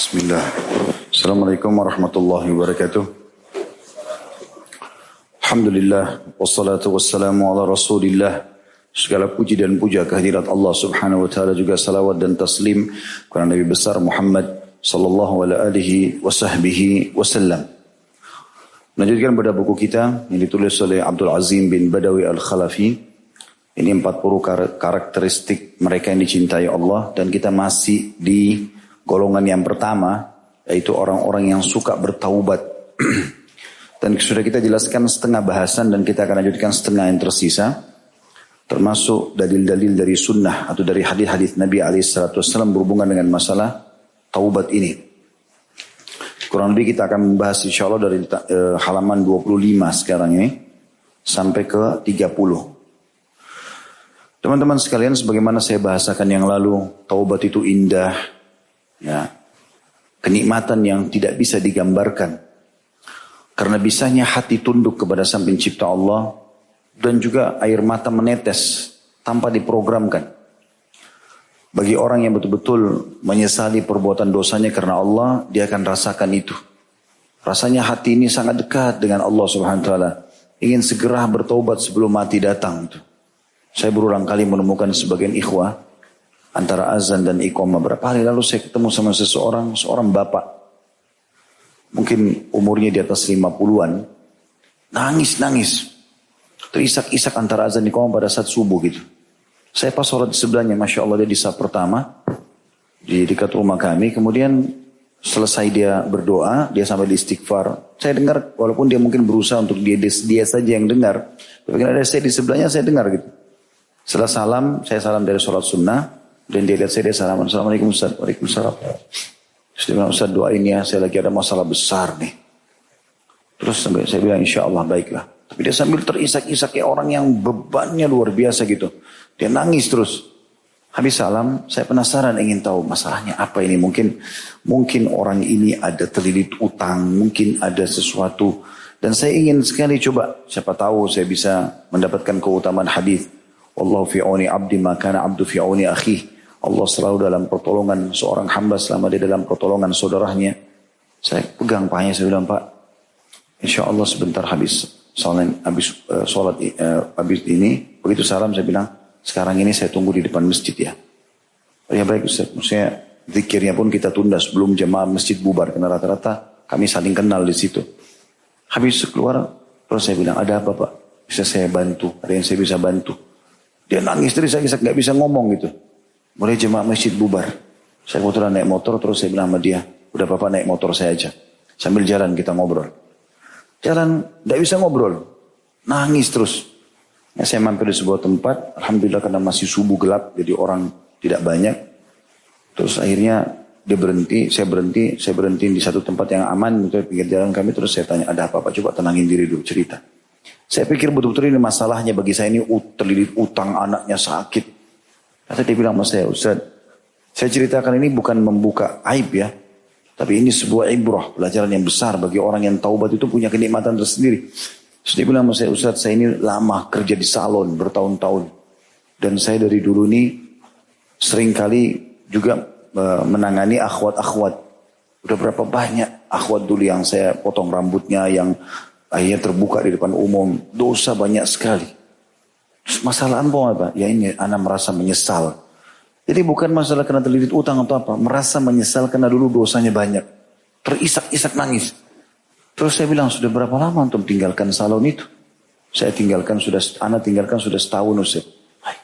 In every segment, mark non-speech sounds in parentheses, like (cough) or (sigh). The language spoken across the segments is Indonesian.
Bismillah. Assalamualaikum warahmatullahi wabarakatuh. Alhamdulillah wassalatu wassalamu ala Rasulillah. Segala puji dan puja kehadirat Allah Subhanahu wa taala juga salawat dan taslim kepada Nabi besar Muhammad sallallahu alaihi wasahbihi wasallam. Melanjutkan pada buku kita yang ditulis oleh Abdul Azim bin Badawi Al-Khalafi. Ini 40 karakteristik mereka yang dicintai Allah dan kita masih di golongan yang pertama yaitu orang-orang yang suka bertaubat. (clears throat) dan sudah kita jelaskan setengah bahasan dan kita akan lanjutkan setengah yang tersisa termasuk dalil-dalil dari sunnah atau dari hadis-hadis Nabi SAW berhubungan dengan masalah taubat ini. Kurang lebih kita akan membahas insya Allah dari uh, halaman 25 sekarang ini sampai ke 30. Teman-teman sekalian, sebagaimana saya bahasakan yang lalu, taubat itu indah, ya, kenikmatan yang tidak bisa digambarkan. Karena bisanya hati tunduk kepada sang pencipta Allah dan juga air mata menetes tanpa diprogramkan. Bagi orang yang betul-betul menyesali perbuatan dosanya karena Allah, dia akan rasakan itu. Rasanya hati ini sangat dekat dengan Allah Subhanahu wa taala. Ingin segera bertobat sebelum mati datang. Saya berulang kali menemukan sebagian ikhwah antara azan dan iqamah. Berapa hari lalu saya ketemu sama seseorang, seorang bapak. Mungkin umurnya di atas 50-an. Nangis-nangis. Terisak-isak antara azan dan pada saat subuh gitu. Saya pas sholat di sebelahnya, Masya Allah dia di saat pertama. Di dekat rumah kami. Kemudian selesai dia berdoa, dia sampai di istighfar. Saya dengar, walaupun dia mungkin berusaha untuk dia, dia saja yang dengar. Tapi ada saya di sebelahnya, saya dengar gitu. Setelah salam, saya salam dari sholat sunnah. Dan dia lihat saya, dia salam. Assalamualaikum Ustaz. Waalaikumsalam. Terus dia bilang, Ustaz doain ya, saya lagi ada masalah besar nih. Terus saya bilang, insya Allah baiklah. Tapi dia sambil terisak-isak kayak orang yang bebannya luar biasa gitu. Dia nangis terus. Habis salam, saya penasaran ingin tahu masalahnya apa ini. Mungkin mungkin orang ini ada terlilit utang, mungkin ada sesuatu. Dan saya ingin sekali coba, siapa tahu saya bisa mendapatkan keutamaan hadis Allah fi auni abdi makana abdu fi auni akhi. Allah selalu dalam pertolongan seorang hamba selama dia dalam pertolongan saudaranya. Saya pegang pahanya, saya bilang, Pak, insya Allah sebentar habis salat, habis uh, sholat uh, habis ini, begitu salam saya bilang, sekarang ini saya tunggu di depan masjid ya. Oh, ya baik Ustaz, maksudnya zikirnya pun kita tunda sebelum jemaah masjid bubar, karena rata-rata kami saling kenal di situ. Habis keluar, terus saya bilang, ada apa Pak? Bisa saya bantu, ada yang saya bisa bantu. Dia nangis saya nggak bisa ngomong gitu. Mulai jemaah masjid bubar. Saya kebetulan naik motor terus saya bilang sama dia, udah bapak naik motor saya aja. Sambil jalan kita ngobrol. Jalan nggak bisa ngobrol. Nangis terus. Ya, saya mampir di sebuah tempat, Alhamdulillah karena masih subuh gelap, jadi orang tidak banyak. Terus akhirnya dia berhenti, saya berhenti, saya berhenti di satu tempat yang aman, gitu, pinggir jalan kami, terus saya tanya, ada apa Pak? Coba tenangin diri dulu, cerita. Saya pikir betul-betul ini masalahnya bagi saya ini terlilit utang anaknya sakit. Kata dia bilang sama saya, Ustaz, saya ceritakan ini bukan membuka aib ya. Tapi ini sebuah ibrah, pelajaran yang besar bagi orang yang taubat itu punya kenikmatan tersendiri. Terus dia bilang sama saya, Ustaz saya ini lama kerja di salon bertahun-tahun. Dan saya dari dulu ini sering kali juga e, menangani akhwat-akhwat. Udah berapa banyak akhwat dulu yang saya potong rambutnya, yang Akhirnya terbuka di depan umum. Dosa banyak sekali. Masalah apa? Ya ini anak merasa menyesal. Jadi bukan masalah karena terlilit utang atau apa. Merasa menyesal karena dulu dosanya banyak. Terisak-isak nangis. Terus saya bilang, sudah berapa lama untuk tinggalkan salon itu? Saya tinggalkan sudah, anak tinggalkan sudah setahun Ustaz.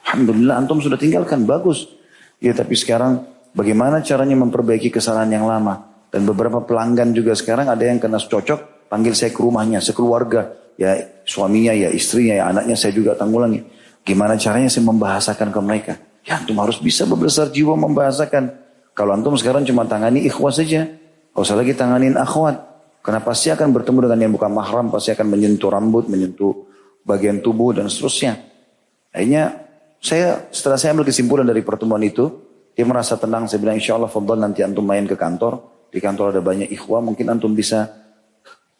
Alhamdulillah antum sudah tinggalkan, bagus. Ya tapi sekarang bagaimana caranya memperbaiki kesalahan yang lama? Dan beberapa pelanggan juga sekarang ada yang kena cocok, Panggil saya ke rumahnya, sekeluarga. Ya suaminya, ya istrinya, ya anaknya saya juga tanggulangi. Gimana caranya saya membahasakan ke mereka? Ya antum harus bisa berbesar jiwa membahasakan. Kalau antum sekarang cuma tangani ikhwat saja. Kalau usah lagi tanganin akhwat. Karena pasti akan bertemu dengan yang bukan mahram. Pasti akan menyentuh rambut, menyentuh bagian tubuh dan seterusnya. Akhirnya saya setelah saya ambil kesimpulan dari pertemuan itu. Dia merasa tenang. Saya bilang insya Allah Fadl nanti antum main ke kantor. Di kantor ada banyak ikhwah. Mungkin antum bisa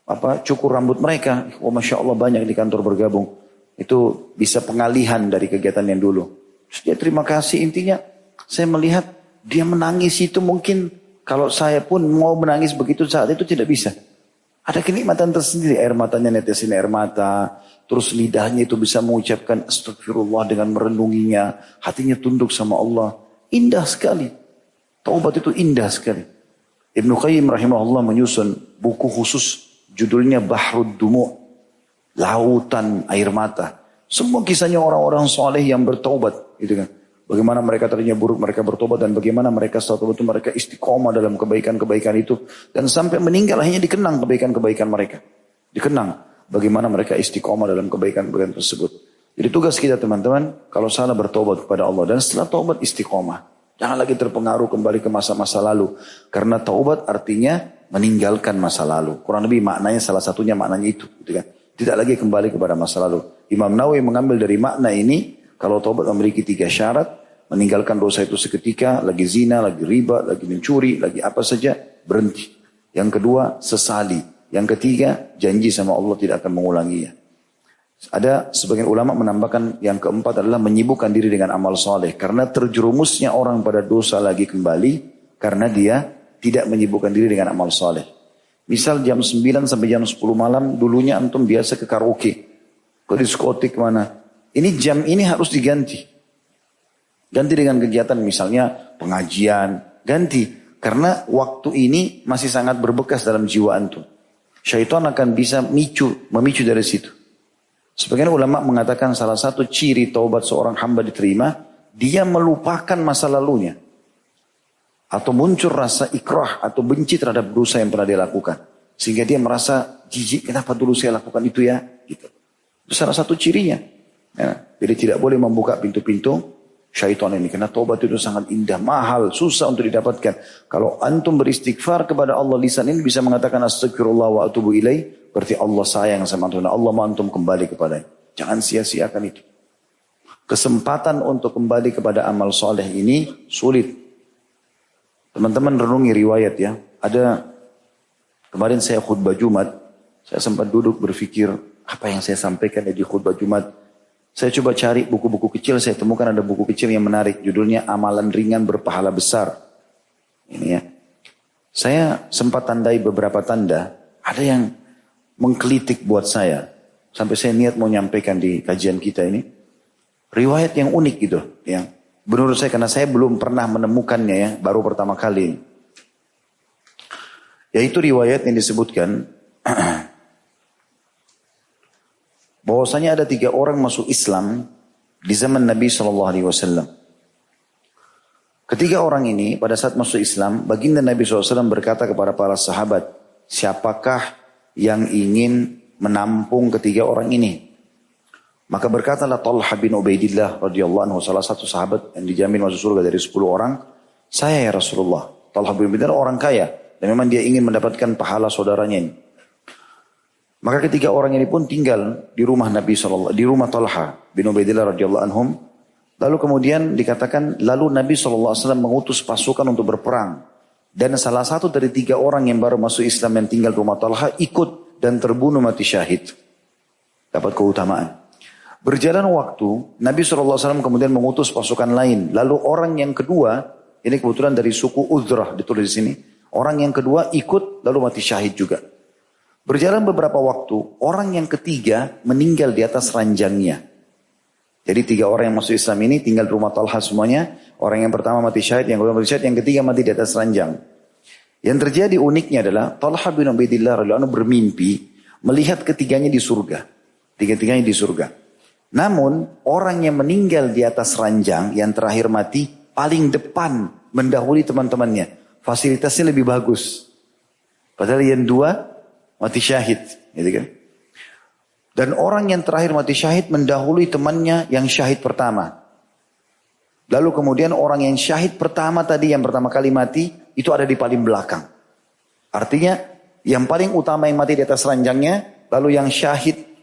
apa cukur rambut mereka. Oh masya Allah banyak di kantor bergabung. Itu bisa pengalihan dari kegiatan yang dulu. Terus dia terima kasih intinya. Saya melihat dia menangis itu mungkin Kalau saya pun mau menangis begitu saat itu tidak bisa. Ada kenikmatan tersendiri. Air matanya netesin air mata. Terus lidahnya itu bisa mengucapkan astagfirullah dengan merenunginya. Hatinya tunduk sama Allah. Indah sekali. Taubat itu indah sekali. Ibnu Qayyim rahimahullah menyusun buku khusus judulnya Bahrud Dumu' lautan air mata. Semua kisahnya orang-orang soleh yang bertobat, gitu kan. Bagaimana mereka tadinya buruk, mereka bertobat dan bagaimana mereka setelah itu mereka istiqomah dalam kebaikan-kebaikan itu dan sampai meninggal hanya dikenang kebaikan-kebaikan mereka. Dikenang bagaimana mereka istiqomah dalam kebaikan-kebaikan tersebut. Jadi tugas kita teman-teman kalau salah bertobat kepada Allah dan setelah tobat istiqomah. Jangan lagi terpengaruh kembali ke masa-masa lalu karena taubat artinya meninggalkan masa lalu. Kurang lebih maknanya salah satunya maknanya itu, gitu kan. Tidak lagi kembali kepada masa lalu. Imam Nawawi mengambil dari makna ini kalau taubat memiliki tiga syarat, meninggalkan dosa itu seketika, lagi zina, lagi riba, lagi mencuri, lagi apa saja, berhenti. Yang kedua, sesali. Yang ketiga, janji sama Allah tidak akan mengulanginya. Ada sebagian ulama menambahkan yang keempat adalah menyibukkan diri dengan amal soleh. Karena terjerumusnya orang pada dosa lagi kembali karena dia tidak menyibukkan diri dengan amal soleh. Misal jam 9 sampai jam 10 malam dulunya antum biasa ke karaoke. Ke diskotik mana. Ini jam ini harus diganti. Ganti dengan kegiatan misalnya pengajian, ganti. Karena waktu ini masih sangat berbekas dalam jiwa antum. Syaitan akan bisa micu, memicu dari situ. Sebagian ulama mengatakan salah satu ciri taubat seorang hamba diterima, dia melupakan masa lalunya. Atau muncul rasa ikrah atau benci terhadap dosa yang pernah dia lakukan. Sehingga dia merasa jijik, kenapa dulu saya lakukan itu ya? Gitu. Itu salah satu cirinya. Ya, jadi tidak boleh membuka pintu-pintu syaitan ini. Karena taubat itu sangat indah, mahal, susah untuk didapatkan. Kalau antum beristighfar kepada Allah, lisan ini bisa mengatakan astagfirullah wa atubu ilaih. Berarti Allah sayang sama antum. Allah mau antum kembali kepada Jangan sia-siakan itu. Kesempatan untuk kembali kepada amal soleh ini sulit. Teman-teman renungi riwayat ya. Ada kemarin saya khutbah Jumat. Saya sempat duduk berpikir apa yang saya sampaikan di khutbah Jumat saya coba cari buku-buku kecil, saya temukan ada buku kecil yang menarik. Judulnya Amalan Ringan Berpahala Besar. Ini ya. Saya sempat tandai beberapa tanda. Ada yang mengkritik buat saya. Sampai saya niat mau nyampaikan di kajian kita ini. Riwayat yang unik gitu. Yang menurut saya karena saya belum pernah menemukannya ya. Baru pertama kali. Yaitu riwayat yang disebutkan. (clears throat) bahwasanya ada tiga orang masuk Islam di zaman Nabi Shallallahu Alaihi Wasallam. Ketiga orang ini pada saat masuk Islam, baginda Nabi SAW berkata kepada para sahabat, siapakah yang ingin menampung ketiga orang ini? Maka berkatalah Talha bin Ubaidillah radhiyallahu anhu salah satu sahabat yang dijamin masuk surga dari 10 orang, saya ya Rasulullah. Talha bin Ubaidillah orang kaya dan memang dia ingin mendapatkan pahala saudaranya ini. Maka ketiga orang ini pun tinggal di rumah Nabi SAW, di rumah Talha bin Ubaidillah radhiyallahu anhum. Lalu kemudian dikatakan, lalu Nabi SAW mengutus pasukan untuk berperang. Dan salah satu dari tiga orang yang baru masuk Islam yang tinggal di rumah Talha ikut dan terbunuh mati syahid. Dapat keutamaan. Berjalan waktu, Nabi SAW kemudian mengutus pasukan lain. Lalu orang yang kedua, ini kebetulan dari suku Udrah ditulis di sini. Orang yang kedua ikut lalu mati syahid juga. Berjalan beberapa waktu, orang yang ketiga meninggal di atas ranjangnya. Jadi tiga orang yang masuk Islam ini tinggal di rumah Talha semuanya. Orang yang pertama mati syahid, yang kedua mati syahid, yang ketiga mati di atas ranjang. Yang terjadi uniknya adalah Talha bin Ubaidillah bermimpi melihat ketiganya di surga. Tiga-tiganya di surga. Namun orang yang meninggal di atas ranjang yang terakhir mati paling depan mendahului teman-temannya. Fasilitasnya lebih bagus. Padahal yang dua mati syahid, gitu kan? Dan orang yang terakhir mati syahid mendahului temannya yang syahid pertama. Lalu kemudian orang yang syahid pertama tadi yang pertama kali mati itu ada di paling belakang. Artinya yang paling utama yang mati di atas ranjangnya, lalu yang syahid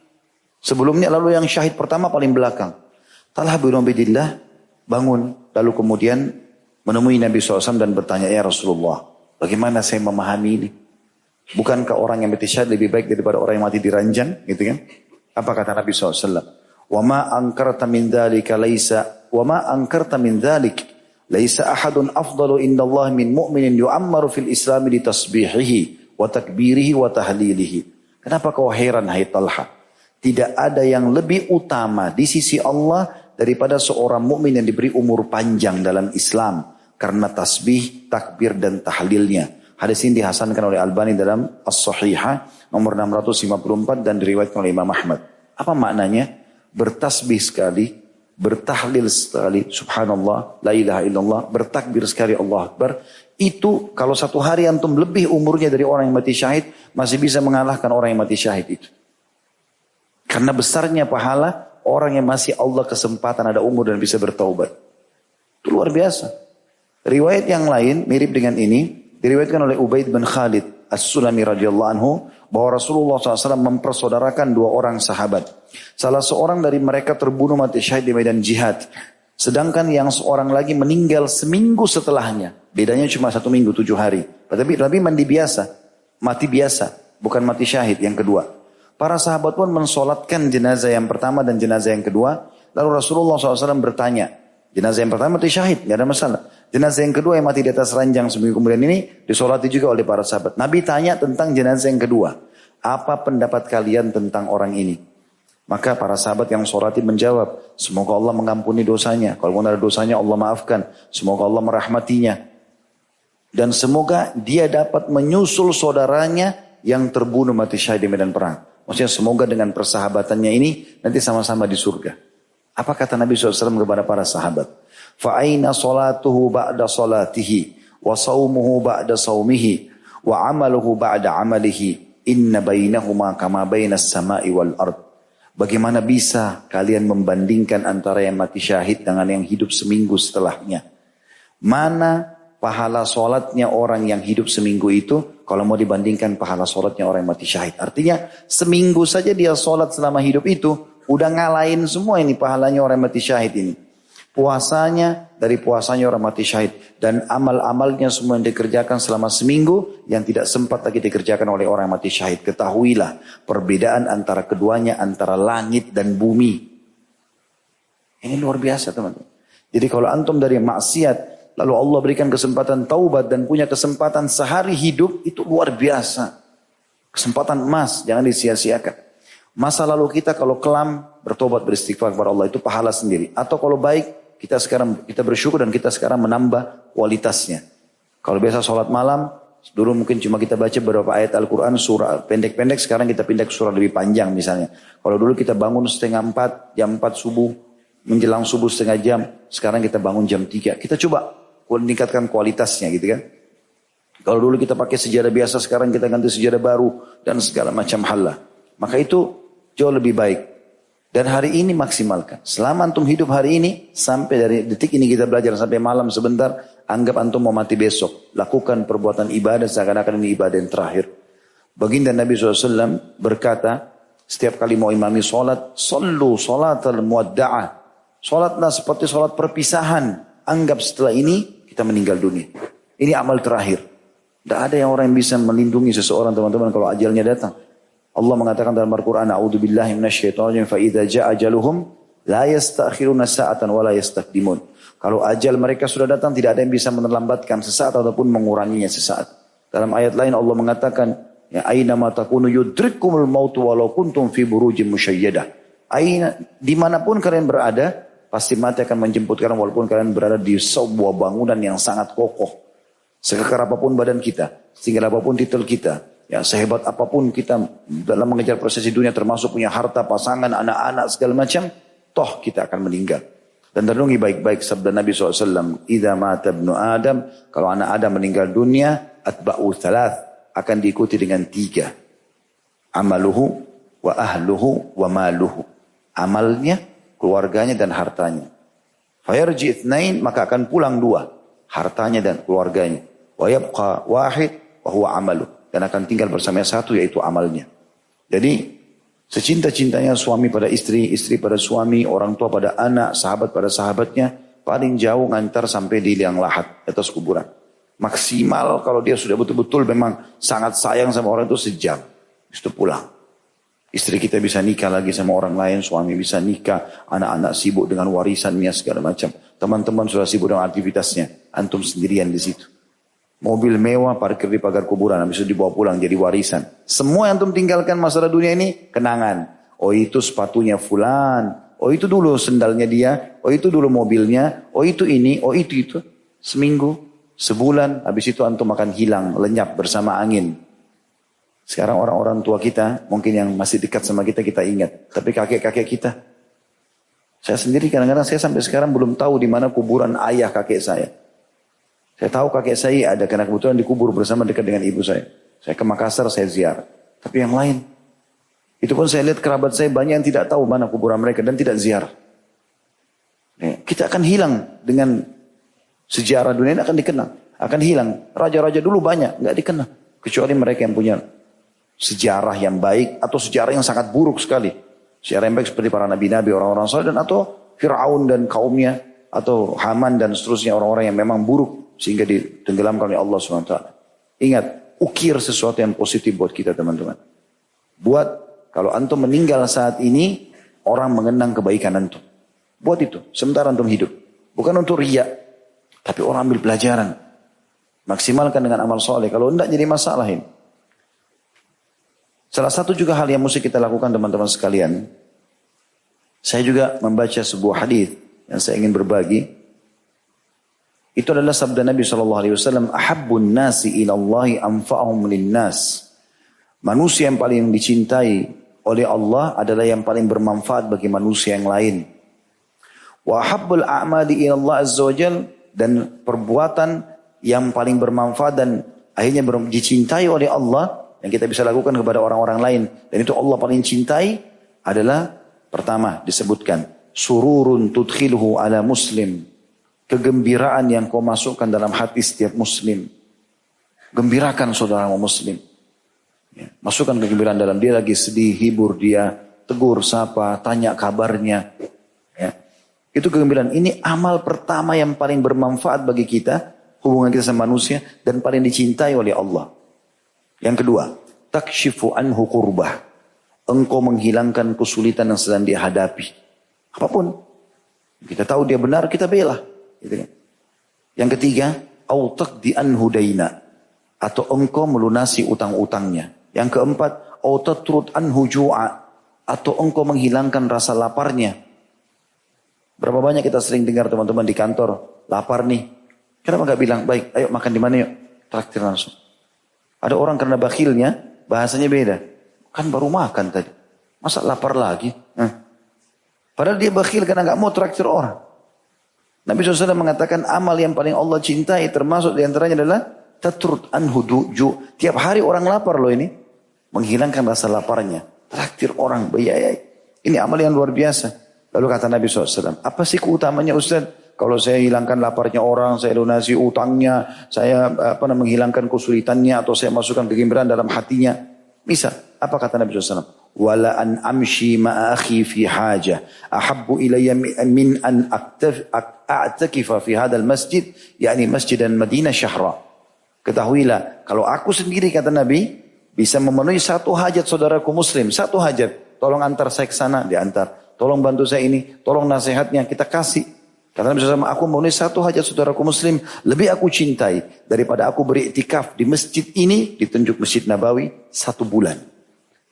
sebelumnya, lalu yang syahid pertama paling belakang. Talha bin Ubaidillah bangun, lalu kemudian menemui Nabi SAW dan bertanya, ya Rasulullah, bagaimana saya memahami ini? Bukankah orang yang mati syahid lebih baik daripada orang yang mati di ranjang? Gitu kan? Apa kata Nabi SAW? Wa ma angkarta min dhalika laisa wa ma angkarta min dhalik Laisa ahadun afdalu indallah min mu'minin yu'ammaru fil islami di tasbihihi wa takbirihi wa tahlilihi. Kenapa kau heran hai Talha? Tidak ada yang lebih utama di sisi Allah daripada seorang mukmin yang diberi umur panjang dalam Islam karena tasbih, takbir dan tahlilnya. Hadis ini dihasankan oleh Albani dalam As-Sahihah nomor 654 dan diriwayatkan oleh Imam Ahmad. Apa maknanya? Bertasbih sekali, bertahlil sekali, subhanallah, la ilaha illallah, bertakbir sekali Allah Akbar. Itu kalau satu hari antum lebih umurnya dari orang yang mati syahid, masih bisa mengalahkan orang yang mati syahid itu. Karena besarnya pahala orang yang masih Allah kesempatan ada umur dan bisa bertaubat. Itu luar biasa. Riwayat yang lain mirip dengan ini, diriwayatkan oleh Ubaid bin Khalid As-Sulami radhiyallahu anhu bahwa Rasulullah SAW mempersaudarakan dua orang sahabat. Salah seorang dari mereka terbunuh mati syahid di medan jihad. Sedangkan yang seorang lagi meninggal seminggu setelahnya. Bedanya cuma satu minggu, tujuh hari. Tapi, tapi mandi biasa. Mati biasa. Bukan mati syahid yang kedua. Para sahabat pun mensolatkan jenazah yang pertama dan jenazah yang kedua. Lalu Rasulullah SAW bertanya. Jenazah yang pertama mati syahid, nggak ada masalah. Jenazah yang kedua yang mati di atas ranjang seminggu kemudian ini disolati juga oleh para sahabat. Nabi tanya tentang jenazah yang kedua. Apa pendapat kalian tentang orang ini? Maka para sahabat yang solati menjawab, semoga Allah mengampuni dosanya. Kalau ada dosanya Allah maafkan. Semoga Allah merahmatinya. Dan semoga dia dapat menyusul saudaranya yang terbunuh mati syahid di medan perang. Maksudnya semoga dengan persahabatannya ini nanti sama-sama di surga. Apa kata Nabi SAW kepada para sahabat? Fa'aina salatuhu ba'da salatihi wa saumuhu ba'da saumihi wa amaluhu ba'da amalihi inna bainahuma kama bainas sama'i wal ard. Bagaimana bisa kalian membandingkan antara yang mati syahid dengan yang hidup seminggu setelahnya? Mana pahala sholatnya orang yang hidup seminggu itu kalau mau dibandingkan pahala sholatnya orang yang mati syahid. Artinya seminggu saja dia sholat selama hidup itu udah ngalahin semua ini pahalanya orang yang mati syahid ini. Puasanya dari puasanya orang mati syahid. Dan amal-amalnya semua yang dikerjakan selama seminggu yang tidak sempat lagi dikerjakan oleh orang mati syahid. Ketahuilah perbedaan antara keduanya antara langit dan bumi. Ini luar biasa teman-teman. Jadi kalau antum dari maksiat lalu Allah berikan kesempatan taubat dan punya kesempatan sehari hidup itu luar biasa kesempatan emas jangan disia-siakan masa lalu kita kalau kelam bertobat beristighfar kepada Allah itu pahala sendiri atau kalau baik kita sekarang kita bersyukur dan kita sekarang menambah kualitasnya. Kalau biasa sholat malam, dulu mungkin cuma kita baca beberapa ayat Al-Quran surah pendek-pendek, sekarang kita pindah ke surah lebih panjang misalnya. Kalau dulu kita bangun setengah empat, jam empat subuh, menjelang subuh setengah jam, sekarang kita bangun jam tiga. Kita coba meningkatkan kualitasnya gitu kan. Kalau dulu kita pakai sejarah biasa, sekarang kita ganti sejarah baru dan segala macam hal lah. Maka itu jauh lebih baik. Dan hari ini maksimalkan. Selama antum hidup hari ini, sampai dari detik ini kita belajar sampai malam sebentar, anggap antum mau mati besok. Lakukan perbuatan ibadah seakan-akan ini ibadah yang terakhir. Baginda Nabi SAW berkata, setiap kali mau imami sholat, Sallu sholat al-muadda'ah. Sholatlah seperti sholat perpisahan. Anggap setelah ini, kita meninggal dunia. Ini amal terakhir. Tidak ada yang orang yang bisa melindungi seseorang teman-teman kalau ajalnya datang. Allah mengatakan dalam Al-Quran, A'udhu billahi minasyaitonirrajim, fa idza ja'a ajaluhum la yastakhiruna sa'atan wa la yastaqdimun. Kalau ajal mereka sudah datang tidak ada yang bisa menerlambatkan sesaat ataupun menguranginya sesaat. Dalam ayat lain Allah mengatakan, ya aina ma takunu yudrikumul mautu walau kuntum fi burujim musyayyadah. Aina di mana pun kalian berada, pasti mati akan menjemput kalian walaupun kalian berada di sebuah bangunan yang sangat kokoh. Sekekar apa pun badan kita, sehingga apa pun titel kita, Ya sehebat apa pun kita dalam mengejar prosesi dunia termasuk punya harta, pasangan, anak-anak segala macam. Toh kita akan meninggal. Dan renungi baik-baik sabda Nabi SAW. Iza mata ibnu Adam. Kalau anak Adam meninggal dunia. Atba'u thalath. Akan diikuti dengan tiga. Amaluhu wa ahluhu wa maluhu. Amalnya, keluarganya dan hartanya. Fayarji ithnain maka akan pulang dua. Hartanya dan keluarganya. Wa yabqa wahid wa huwa amaluh dan akan tinggal bersama yang satu yaitu amalnya. Jadi secinta-cintanya suami pada istri, istri pada suami, orang tua pada anak, sahabat pada sahabatnya, paling jauh ngantar sampai di liang lahat atas kuburan. Maksimal kalau dia sudah betul-betul memang sangat sayang sama orang itu sejam. Itu pulang. Istri kita bisa nikah lagi sama orang lain, suami bisa nikah, anak-anak sibuk dengan warisannya segala macam. Teman-teman sudah sibuk dengan aktivitasnya, antum sendirian di situ. Mobil mewah parkir di pagar kuburan, habis itu dibawa pulang jadi warisan. Semua yang antum tinggalkan masalah dunia ini kenangan. Oh itu sepatunya fulan, oh itu dulu sendalnya dia, oh itu dulu mobilnya, oh itu ini, oh itu itu. Seminggu, sebulan, habis itu antum akan hilang, lenyap bersama angin. Sekarang orang-orang tua kita, mungkin yang masih dekat sama kita, kita ingat. Tapi kakek-kakek kita, saya sendiri kadang-kadang saya sampai sekarang belum tahu di mana kuburan ayah kakek saya. Saya tahu kakek saya ada karena kebetulan dikubur bersama dekat dengan ibu saya. Saya ke Makassar, saya ziar. Tapi yang lain, itu pun saya lihat kerabat saya banyak yang tidak tahu mana kuburan mereka dan tidak ziar. Ya, kita akan hilang dengan sejarah dunia ini akan dikenal. Akan hilang. Raja-raja dulu banyak, nggak dikenal. Kecuali mereka yang punya sejarah yang baik atau sejarah yang sangat buruk sekali. Sejarah yang baik seperti para nabi-nabi, orang-orang soleh dan atau Fir'aun dan kaumnya atau Haman dan seterusnya orang-orang yang memang buruk sehingga ditenggelamkan oleh Allah SWT. Ingat, ukir sesuatu yang positif buat kita teman-teman. Buat kalau antum meninggal saat ini, orang mengenang kebaikan antum. Buat itu, sementara antum hidup. Bukan untuk riak, tapi orang ambil pelajaran. Maksimalkan dengan amal soleh. Kalau tidak jadi masalah ini. Salah satu juga hal yang mesti kita lakukan teman-teman sekalian. Saya juga membaca sebuah hadis yang saya ingin berbagi. Itu adalah sabda Nabi Shallallahu Alaihi Wasallam. Ahabun nasi ilallahi anfa'ahum linnas. Manusia yang paling dicintai oleh Allah adalah yang paling bermanfaat bagi manusia yang lain. Wa ahabbul a'mali ilallah azza wajal dan perbuatan yang paling bermanfaat dan akhirnya dicintai oleh Allah yang kita bisa lakukan kepada orang-orang lain. Dan itu Allah paling cintai adalah pertama disebutkan sururun tudkhilhu ala muslim. Kegembiraan yang kau masukkan dalam hati setiap muslim. Gembirakan saudara muslim. Ya, masukkan kegembiraan dalam dia lagi sedih hibur dia tegur sapa tanya kabarnya. Ya. itu kegembiraan. Ini amal pertama yang paling bermanfaat bagi kita hubungan kita sama manusia dan paling dicintai oleh Allah yang kedua, takshifu anhu kurbah. Engkau menghilangkan kesulitan yang sedang dia hadapi. Apa pun. Kita tahu dia benar, kita bela. Gitu kan. Yang ketiga, autak di anhu daina. Atau engkau melunasi utang-utangnya. Yang keempat, autatrut anhu ju'a. Atau engkau menghilangkan rasa laparnya. Berapa banyak kita sering dengar teman-teman di kantor, lapar nih. Kenapa nggak bilang, baik ayo makan di mana yuk. Traktir langsung. Ada orang karena bakhilnya, bahasanya beda. Kan baru makan tadi. Masa lapar lagi? Eh. Padahal dia bakhil karena nggak mau traktir orang. Nabi SAW mengatakan amal yang paling Allah cintai termasuk di antaranya adalah tatrut anhu. Tiap hari orang lapar loh ini. Menghilangkan rasa laparnya. Traktir orang, bayayai. Ini amal yang luar biasa. Lalu kata Nabi SAW, apa sih keutamanya Ustaz? Kalau saya hilangkan laparnya orang, saya lunasi utangnya, saya apa menghilangkan kesulitannya atau saya masukkan kegembiraan dalam hatinya. Bisa. Apa kata Nabi SAW? Wala an amshi ma'akhi fi haja. Ahabbu ilayya min an a'takifa fi hadal masjid. yakni masjid dan Madinah syahra. Ketahuilah, kalau aku sendiri kata Nabi, bisa memenuhi satu hajat saudaraku muslim. Satu hajat. Tolong antar saya ke sana, diantar. Tolong bantu saya ini, tolong nasihatnya, kita kasih. Karena Nabi SAW, aku memenuhi satu hajat saudaraku muslim, lebih aku cintai daripada aku beriktikaf di masjid ini, ditunjuk Masjid Nabawi, satu bulan.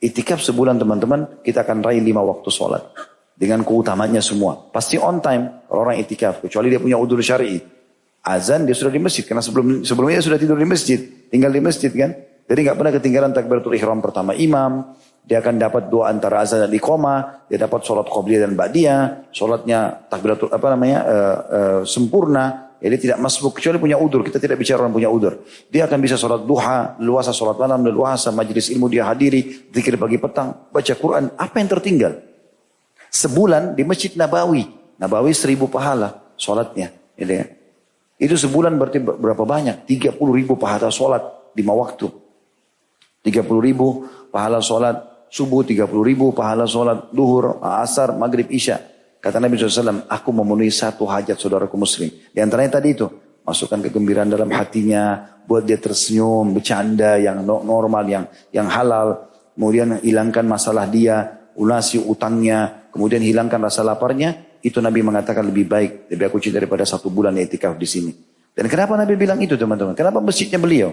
Iktikaf sebulan teman-teman, kita akan raih lima waktu sholat. Dengan keutamanya semua. Pasti on time orang iktikaf, kecuali dia punya udur syari. Azan dia sudah di masjid, karena sebelum sebelumnya dia sudah tidur di masjid, tinggal di masjid kan. Jadi nggak pernah ketinggalan takbiratul ihram pertama imam, dia akan dapat dua antara azan dan iqamah, dia dapat sholat qobliyah dan ba'diyah, sholatnya takbiratul apa namanya uh, uh, sempurna, jadi tidak masbuk kecuali punya udur. Kita tidak bicara orang punya udur. Dia akan bisa sholat duha, luasa sholat malam, luasa majelis ilmu dia hadiri, zikir pagi petang, baca Quran. Apa yang tertinggal? Sebulan di Masjid Nabawi, Nabawi seribu pahala sholatnya. Gitu ya. Itu sebulan berarti berapa banyak? 30 ribu pahala sholat lima waktu. 30 ribu pahala sholat subuh 30 ribu, pahala sholat duhur, asar, maghrib, isya. Kata Nabi SAW, aku memenuhi satu hajat saudaraku muslim. Di antaranya tadi itu, masukkan kegembiraan dalam hatinya, buat dia tersenyum, bercanda yang normal, yang yang halal. kemudian hilangkan masalah dia, ulasi utangnya, kemudian hilangkan rasa laparnya, itu Nabi mengatakan lebih baik, lebih aku cinta daripada satu bulan etikaf di sini. Dan kenapa Nabi bilang itu teman-teman? Kenapa masjidnya beliau?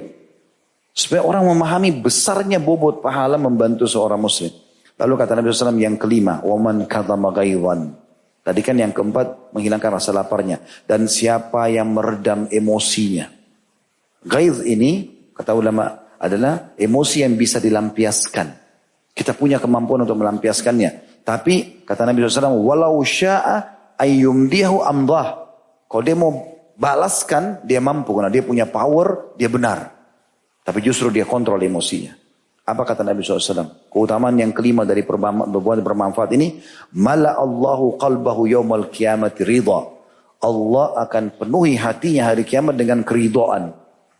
Supaya orang memahami besarnya bobot pahala membantu seorang muslim. Lalu kata Nabi SAW yang kelima, waman kata magaiwan. Tadi kan yang keempat menghilangkan rasa laparnya. Dan siapa yang meredam emosinya. Gaiz ini, kata ulama, adalah emosi yang bisa dilampiaskan. Kita punya kemampuan untuk melampiaskannya. Tapi kata Nabi SAW, walau sya'a ayyumdihu amdah. Kalau dia mau balaskan, dia mampu. Karena dia punya power, dia benar. Tapi justru dia kontrol emosinya. Apa kata Nabi SAW? Keutamaan yang kelima dari perbuatan bermanfaat ini. Mala Allahu qalbahu yawmal kiamati ridha. Allah akan penuhi hatinya hari kiamat dengan keridoan.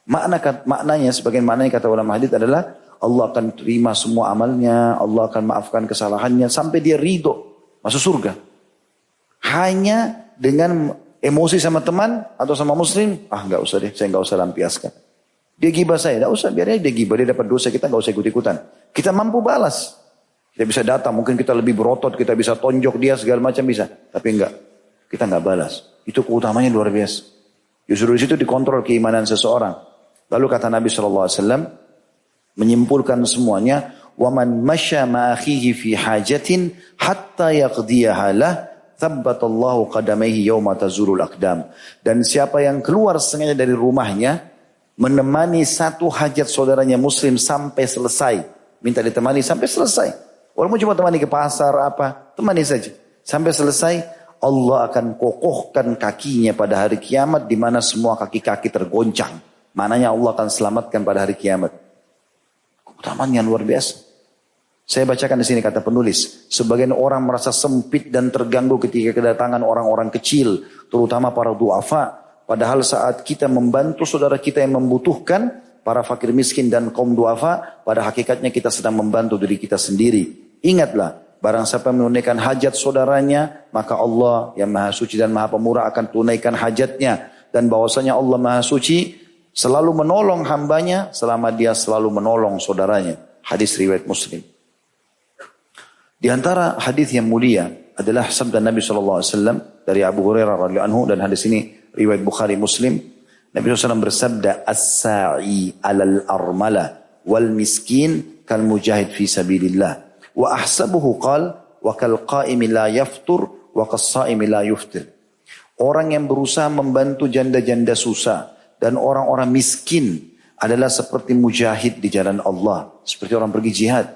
Makna maknanya sebagian maknanya kata ulama hadis adalah Allah akan terima semua amalnya, Allah akan maafkan kesalahannya sampai dia ridho masuk surga. Hanya dengan emosi sama teman atau sama muslim, ah nggak usah deh, saya nggak usah lampiaskan. Dia gibah saya, tidak usah, biarnya dia gibah, dia dapat dosa, kita nggak usah ikut-ikutan. Kita mampu balas. Kita bisa datang, mungkin kita lebih berotot, kita bisa tonjok dia, segala macam bisa. Tapi enggak, kita nggak balas. Itu keutamanya luar biasa. Justru di situ dikontrol keimanan seseorang. Lalu kata Nabi SAW, menyimpulkan semuanya, وَمَنْ مَشَى مَأَخِيهِ فِي حَاجَةٍ حَتَّى يَقْدِيَهَا لَهِ Thabbatallahu qadamaihi yawma tazurul akdam. Dan siapa yang keluar sengaja dari rumahnya, menemani satu hajat saudaranya muslim sampai selesai. Minta ditemani sampai selesai. Walaupun cuma temani ke pasar apa, temani saja. Sampai selesai, Allah akan kokohkan kakinya pada hari kiamat di mana semua kaki-kaki tergoncang. Mananya Allah akan selamatkan pada hari kiamat. Keutamaan yang luar biasa. Saya bacakan di sini kata penulis, sebagian orang merasa sempit dan terganggu ketika kedatangan orang-orang kecil, terutama para duafa Padahal saat kita membantu saudara kita yang membutuhkan, para fakir miskin dan kaum duafa, pada hakikatnya kita sedang membantu diri kita sendiri. Ingatlah, barang siapa menunaikan hajat saudaranya, maka Allah yang maha suci dan maha pemurah akan tunaikan hajatnya. Dan bahwasanya Allah maha suci selalu menolong hambanya selama dia selalu menolong saudaranya. Hadis riwayat muslim. Di antara hadis yang mulia adalah sabda Nabi SAW dari Abu Hurairah radhiyallahu anhu dan hadis ini riwayat Bukhari Muslim, Nabi SAW bersabda, As-sa'i alal armala wal miskin kal mujahid fi sabilillah. Wa ahsabuhu qal, wa kal qaimi la yaftur, wa qassaimi la yuftir. Orang yang berusaha membantu janda-janda susah dan orang-orang miskin adalah seperti mujahid di jalan Allah. Seperti orang pergi jihad.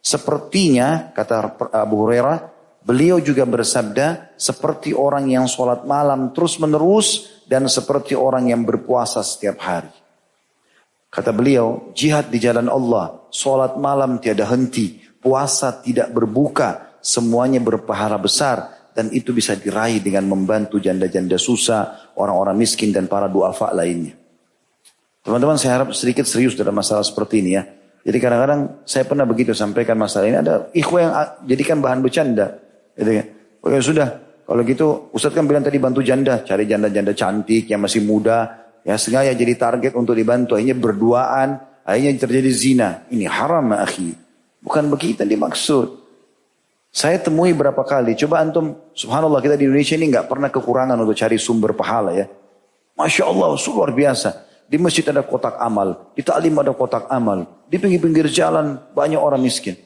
Sepertinya, kata Abu Hurairah, Beliau juga bersabda seperti orang yang sholat malam terus menerus dan seperti orang yang berpuasa setiap hari. Kata beliau, jihad di jalan Allah, sholat malam tiada henti, puasa tidak berbuka, semuanya berpahala besar dan itu bisa diraih dengan membantu janda-janda susah, orang-orang miskin dan para duafa lainnya. Teman-teman saya harap sedikit serius dalam masalah seperti ini ya. Jadi kadang-kadang saya pernah begitu sampaikan masalah ini. Ada ikhwan yang jadikan bahan bercanda. Gitu kan. Oke sudah, kalau gitu Ustadz kan bilang tadi bantu janda, cari janda-janda cantik yang masih muda, ya sengaja jadi target untuk dibantu, akhirnya berduaan, akhirnya terjadi zina. Ini haram akhi. Bukan begitu dimaksud. Saya temui berapa kali, coba antum, subhanallah kita di Indonesia ini nggak pernah kekurangan untuk cari sumber pahala ya. Masya Allah, luar biasa. Di masjid ada kotak amal, di ta'lim ada kotak amal, di pinggir-pinggir jalan banyak orang miskin.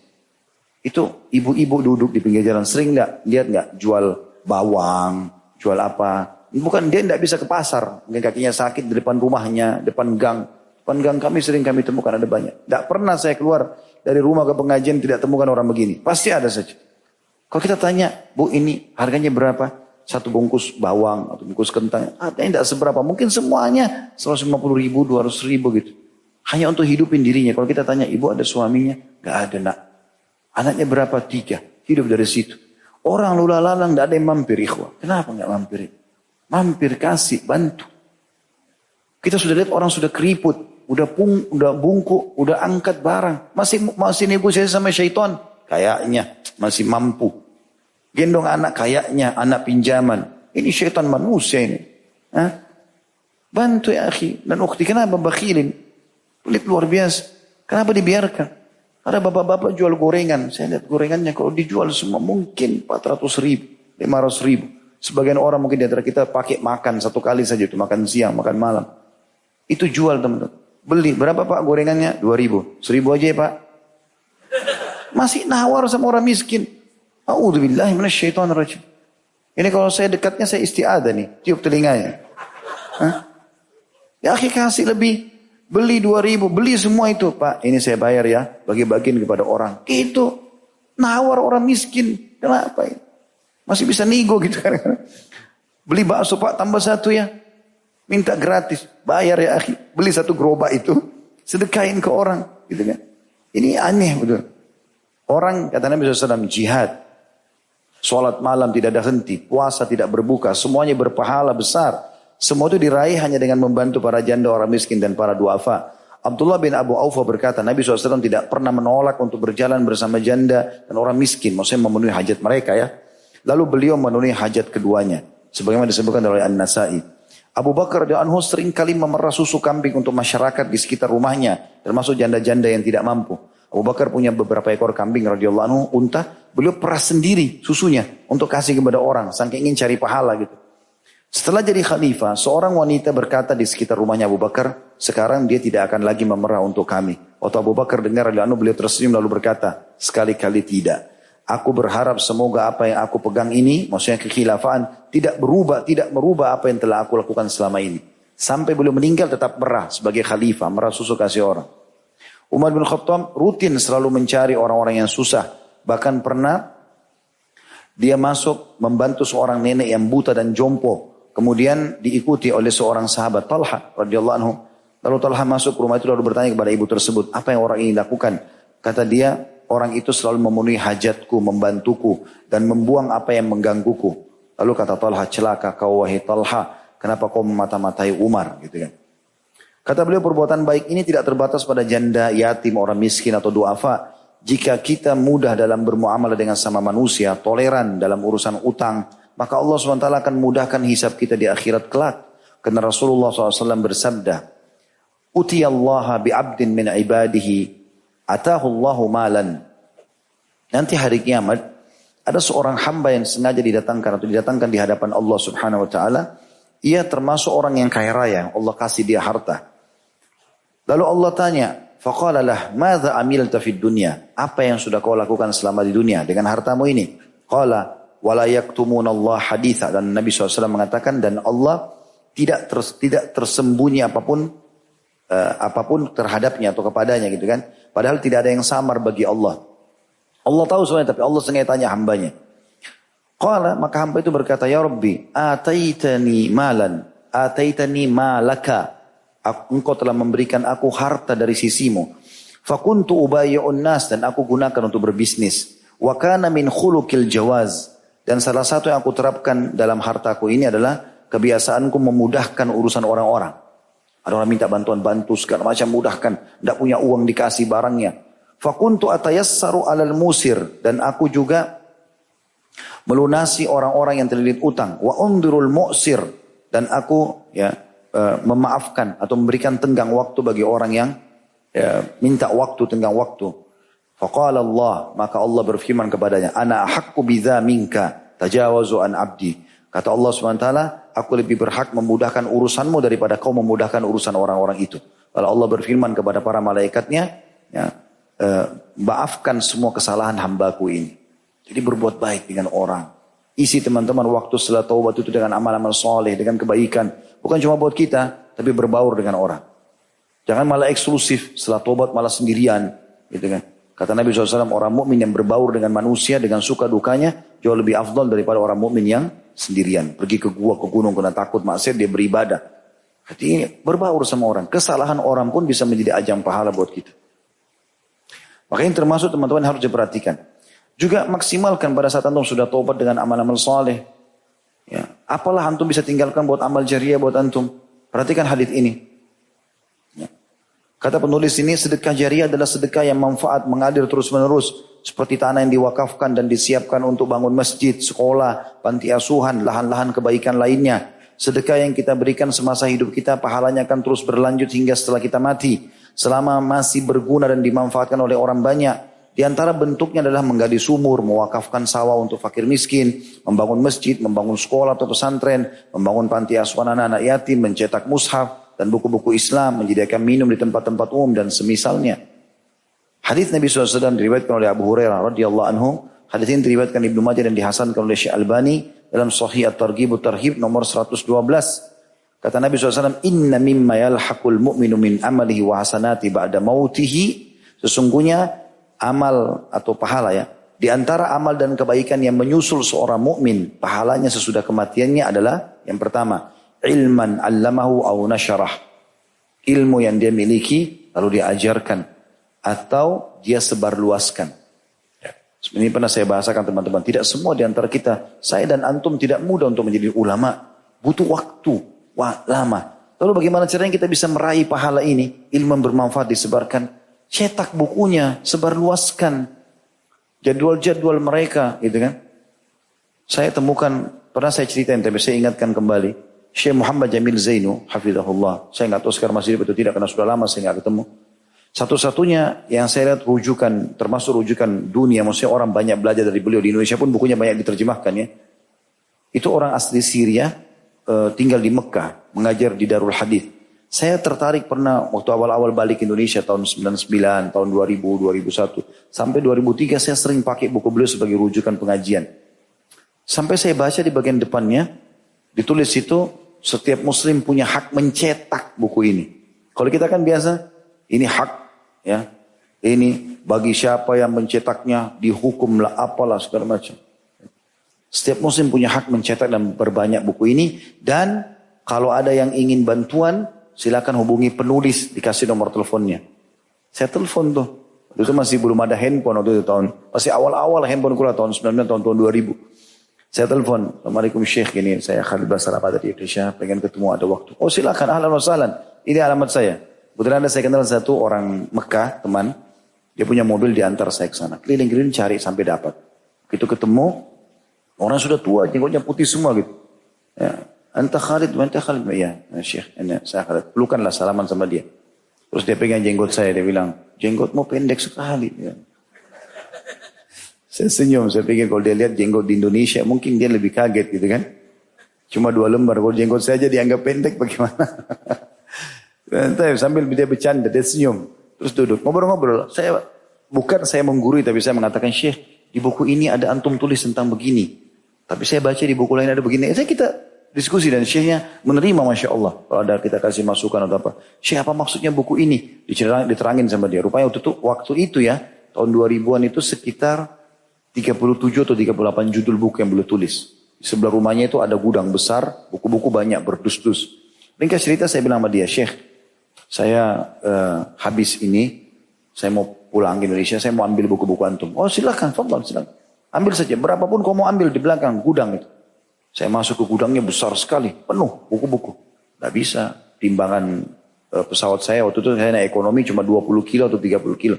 Itu ibu-ibu duduk di pinggir jalan sering nggak lihat nggak jual bawang, jual apa? Bukan dia tidak bisa ke pasar, mungkin kakinya sakit di depan rumahnya, depan gang. Depan gang kami sering kami temukan ada banyak. Tidak pernah saya keluar dari rumah ke pengajian tidak temukan orang begini. Pasti ada saja. Kalau kita tanya, bu ini harganya berapa? Satu bungkus bawang atau bungkus kentang. Artinya tidak seberapa. Mungkin semuanya 150 ribu, 200 ribu gitu. Hanya untuk hidupin dirinya. Kalau kita tanya, ibu ada suaminya? Gak ada nak. Anaknya berapa? Tiga. Hidup dari situ. Orang lula lalang tidak ada yang mampir ikhwah. Kenapa nggak mampir? Mampir kasih, bantu. Kita sudah lihat orang sudah keriput, udah pung, udah bungkuk, udah angkat barang. Masih masih negosiasi sama syaitan. Kayaknya masih mampu. Gendong anak kayaknya, anak pinjaman. Ini syaitan manusia ini. Hah? Bantu ya akhi dan ukti. Kenapa bakhilin? Lihat luar biasa. Kenapa dibiarkan? Ada bapak-bapak jual gorengan. Saya lihat gorengannya kalau dijual semua mungkin 400 ribu, 500 ribu. Sebagian orang mungkin di antara kita pakai makan satu kali saja itu makan siang, makan malam. Itu jual teman-teman. Beli berapa pak gorengannya? 2000. 1000 aja ya pak. Masih nawar sama orang miskin. A'udzubillahi minasyaitonirrajim. Ini kalau saya dekatnya saya istiadah nih, tiup telinganya. Hah? Ya akhi kasih lebih. Beli 2000, beli semua itu. Pak, ini saya bayar ya, bagi-bagiin kepada orang. Itu nawar orang miskin. Kenapa ini? Masih bisa nigo gitu (laughs) kan. Beli bakso Pak, tambah satu ya. Minta gratis, bayar ya akhi. Beli satu gerobak itu, (laughs) sedekahin ke orang. Gitu kan. Ini aneh betul. Orang kata Nabi SAW jihad. Sholat malam tidak ada henti, puasa tidak berbuka, semuanya berpahala besar. Semua itu diraih hanya dengan membantu para janda orang miskin dan para duafa. Abdullah bin Abu Aufa berkata, Nabi SAW tidak pernah menolak untuk berjalan bersama janda dan orang miskin. Maksudnya memenuhi hajat mereka ya. Lalu beliau memenuhi hajat keduanya. Sebagaimana disebutkan oleh An-Nasai. Abu Bakar dan Anhu sering kali memerah susu kambing untuk masyarakat di sekitar rumahnya. Termasuk janda-janda yang tidak mampu. Abu Bakar punya beberapa ekor kambing radhiyallahu anhu, unta. Beliau peras sendiri susunya untuk kasih kepada orang. Saking ingin cari pahala gitu. Setelah jadi khalifah, seorang wanita berkata di sekitar rumahnya Abu Bakar, sekarang dia tidak akan lagi memerah untuk kami. Waktu Abu Bakar dengar Anu beliau tersenyum lalu berkata, sekali-kali tidak. Aku berharap semoga apa yang aku pegang ini, maksudnya kekhilafaan, tidak berubah, tidak merubah apa yang telah aku lakukan selama ini. Sampai beliau meninggal tetap merah sebagai khalifah, merah susu kasih orang. Umar bin Khattab rutin selalu mencari orang-orang yang susah. Bahkan pernah dia masuk membantu seorang nenek yang buta dan jompo Kemudian diikuti oleh seorang sahabat Talha radhiyallahu anhu. Lalu Talha masuk ke rumah itu lalu bertanya kepada ibu tersebut, apa yang orang ini lakukan? Kata dia, orang itu selalu memenuhi hajatku, membantuku, dan membuang apa yang menggangguku. Lalu kata Talha, celaka kau wahai Talha, kenapa kau memata-matai Umar? Gitu kan. Kata beliau perbuatan baik ini tidak terbatas pada janda, yatim, orang miskin atau duafa. Jika kita mudah dalam bermuamalah dengan sama manusia, toleran dalam urusan utang, maka Allah SWT akan mudahkan hisab kita di akhirat kelak. Karena Rasulullah SAW bersabda, Utiyallaha bi'abdin min ibadihi, atahullahu malan. Nanti hari kiamat, ada seorang hamba yang sengaja didatangkan atau didatangkan di hadapan Allah Subhanahu wa taala, ia termasuk orang yang kaya raya, Allah kasih dia harta. Lalu Allah tanya, faqala lah, "Madza amilta fid dunya?" Apa yang sudah kau lakukan selama di dunia dengan hartamu ini? Qala, walayak Allah haditha. Dan Nabi SAW mengatakan dan Allah tidak tidak tersembunyi apa pun uh, apa pun terhadapnya atau kepadanya gitu kan. Padahal tidak ada yang samar bagi Allah. Allah tahu semuanya tapi Allah sengaja tanya hambanya. Qala maka hamba itu berkata ya Rabbi ataitani malan ataitani malaka. Engkau telah memberikan aku harta dari sisimu. Fakuntu ubayyun nas dan aku gunakan untuk berbisnis. Wa kana min khuluqil jawaz dan salah satu yang aku terapkan dalam hartaku ini adalah kebiasaanku memudahkan urusan orang-orang. Ada orang minta bantuan bantu segala macam mudahkan. Tidak punya uang dikasih barangnya. Fakuntu atayassaru alal musir. Dan aku juga melunasi orang-orang yang terlilit utang. Wa undirul mu'sir. Dan aku ya uh, memaafkan atau memberikan tenggang waktu bagi orang yang ya, minta waktu, tenggang waktu. Faqala Allah, maka Allah berfirman kepadanya, Ana ahakku bidha minka, tajawazu an abdi. Kata Allah SWT, aku lebih berhak memudahkan urusanmu daripada kau memudahkan urusan orang-orang itu. Lalu Allah berfirman kepada para malaikatnya, ya, e, maafkan semua kesalahan hambaku ini. Jadi berbuat baik dengan orang. Isi teman-teman waktu setelah taubat itu dengan amal-amal soleh, dengan kebaikan. Bukan cuma buat kita, tapi berbaur dengan orang. Jangan malah eksklusif, setelah taubat malah sendirian. Gitu kan. Kata Nabi SAW, orang mukmin yang berbaur dengan manusia dengan suka dukanya jauh lebih afdal daripada orang mukmin yang sendirian. Pergi ke gua, ke gunung, kena takut maksiat, dia beribadah. Jadi berbaur sama orang. Kesalahan orang pun bisa menjadi ajang pahala buat kita. Makanya termasuk teman-teman harus diperhatikan. Juga maksimalkan pada saat antum sudah tobat dengan amal-amal soleh. Ya, apalah antum bisa tinggalkan buat amal jariah buat antum. Perhatikan hadis ini. Kata penulis ini sedekah jariah adalah sedekah yang manfaat mengalir terus menerus. Seperti tanah yang diwakafkan dan disiapkan untuk bangun masjid, sekolah, panti asuhan, lahan-lahan kebaikan lainnya. Sedekah yang kita berikan semasa hidup kita pahalanya akan terus berlanjut hingga setelah kita mati. selama masih berguna dan dimanfaatkan oleh orang banyak. Di antara bentuknya adalah menggali sumur, mewakafkan sawah untuk fakir miskin, membangun masjid, membangun sekolah atau pesantren, membangun panti asuhan anak-anak yatim, mencetak mushaf dan buku-buku Islam, menyediakan minum di tempat-tempat umum dan semisalnya. Hadis Nabi SAW diriwayatkan oleh Abu Hurairah radhiyallahu anhu. Hadis ini diriwayatkan Ibnu Majah dan dihasankan oleh Syekh Albani dalam Sahih At-Targhib Tarhib nomor 112. Kata Nabi SAW, Inna mimma yalhaqul mu'minu min amalihi wa hasanati ba'da mautihi. Sesungguhnya amal atau pahala ya. Di antara amal dan kebaikan yang menyusul seorang mukmin, pahalanya sesudah kematiannya adalah yang pertama, ilman allamahu au nasyarah. Ilmu yang dia miliki lalu dia ajarkan atau dia sebarluaskan. Ya. Ini pernah saya bahasakan teman-teman, tidak semua di antara kita, saya dan antum tidak mudah untuk menjadi ulama, butuh waktu wah, lama. Lalu bagaimana caranya kita bisa meraih pahala ini? Ilmu bermanfaat disebarkan cetak bukunya, sebarluaskan jadwal-jadwal mereka, gitu kan. Saya temukan, pernah saya ceritain, tapi saya ingatkan kembali. Syekh Muhammad Jamil Zainu, hafizahullah. Saya nggak tahu sekarang masih hidup atau tidak, karena sudah lama saya nggak ketemu. Satu-satunya yang saya lihat rujukan, termasuk rujukan dunia, maksudnya orang banyak belajar dari beliau di Indonesia pun bukunya banyak diterjemahkan ya. Itu orang asli Syria, eh, tinggal di Mekah, mengajar di Darul Hadith. Saya tertarik pernah waktu awal-awal balik Indonesia tahun 99, tahun 2000, 2001. Sampai 2003 saya sering pakai buku beliau sebagai rujukan pengajian. Sampai saya baca di bagian depannya, ditulis itu setiap muslim punya hak mencetak buku ini. Kalau kita kan biasa, ini hak ya. Ini bagi siapa yang mencetaknya dihukumlah apalah segala macam. Setiap muslim punya hak mencetak dan berbanyak buku ini dan kalau ada yang ingin bantuan silakan hubungi penulis, dikasih nomor teleponnya. Saya telepon tuh. Itu masih belum ada handphone waktu itu tahun. Masih awal-awal handphone kula tahun 99 tahun, tahun 2000. Saya telepon, Assalamualaikum Syekh ini, saya Khalid Basara dari Indonesia, pengen ketemu ada waktu. Oh silakan, ahlan wa sahlan. Ini alamat saya. Kebetulan ada saya kenal satu orang Mekah, teman. Dia punya mobil diantar saya ke sana. Keliling-keliling cari sampai dapat. Begitu ketemu, orang sudah tua, jenggotnya putih semua gitu. Ya, Anta Khalid, anta Khalid. Iya, ya, Syekh, ini saya Khalid. Pelukanlah salaman sama dia. Terus dia pegang jenggot saya, dia bilang, jenggotmu pendek sekali. Ya. Saya senyum, saya pikir kalau dia lihat jenggot di Indonesia, mungkin dia lebih kaget gitu kan. Cuma dua lembar, kalau jenggot saya aja dianggap pendek (laughs) bagaimana. sambil dia bercanda, dia senyum. Terus duduk, ngobrol-ngobrol. Saya bukan saya menggurui, tapi saya mengatakan, Syekh, di buku ini ada antum tulis tentang begini. Tapi saya baca di buku lain ada begini. Saya kita diskusi dan syekhnya menerima Masya Allah. Kalau ada kita kasih masukan atau apa. Syekh apa maksudnya buku ini? Diterangin sama dia. Rupanya waktu itu, waktu itu ya, tahun 2000-an itu sekitar 37 atau 38 judul buku yang beliau tulis. Di sebelah rumahnya itu ada gudang besar, buku-buku banyak berdus-dus. Ringkas cerita saya bilang sama dia, Syekh, saya uh, habis ini, saya mau pulang ke Indonesia, saya mau ambil buku-buku antum. Oh silahkan, fadlan, silahkan. Ambil saja, berapapun kau mau ambil di belakang gudang itu. Saya masuk ke gudangnya besar sekali, penuh buku-buku. Tidak bisa, timbangan e, pesawat saya waktu itu saya naik ekonomi cuma 20 kilo atau 30 kilo.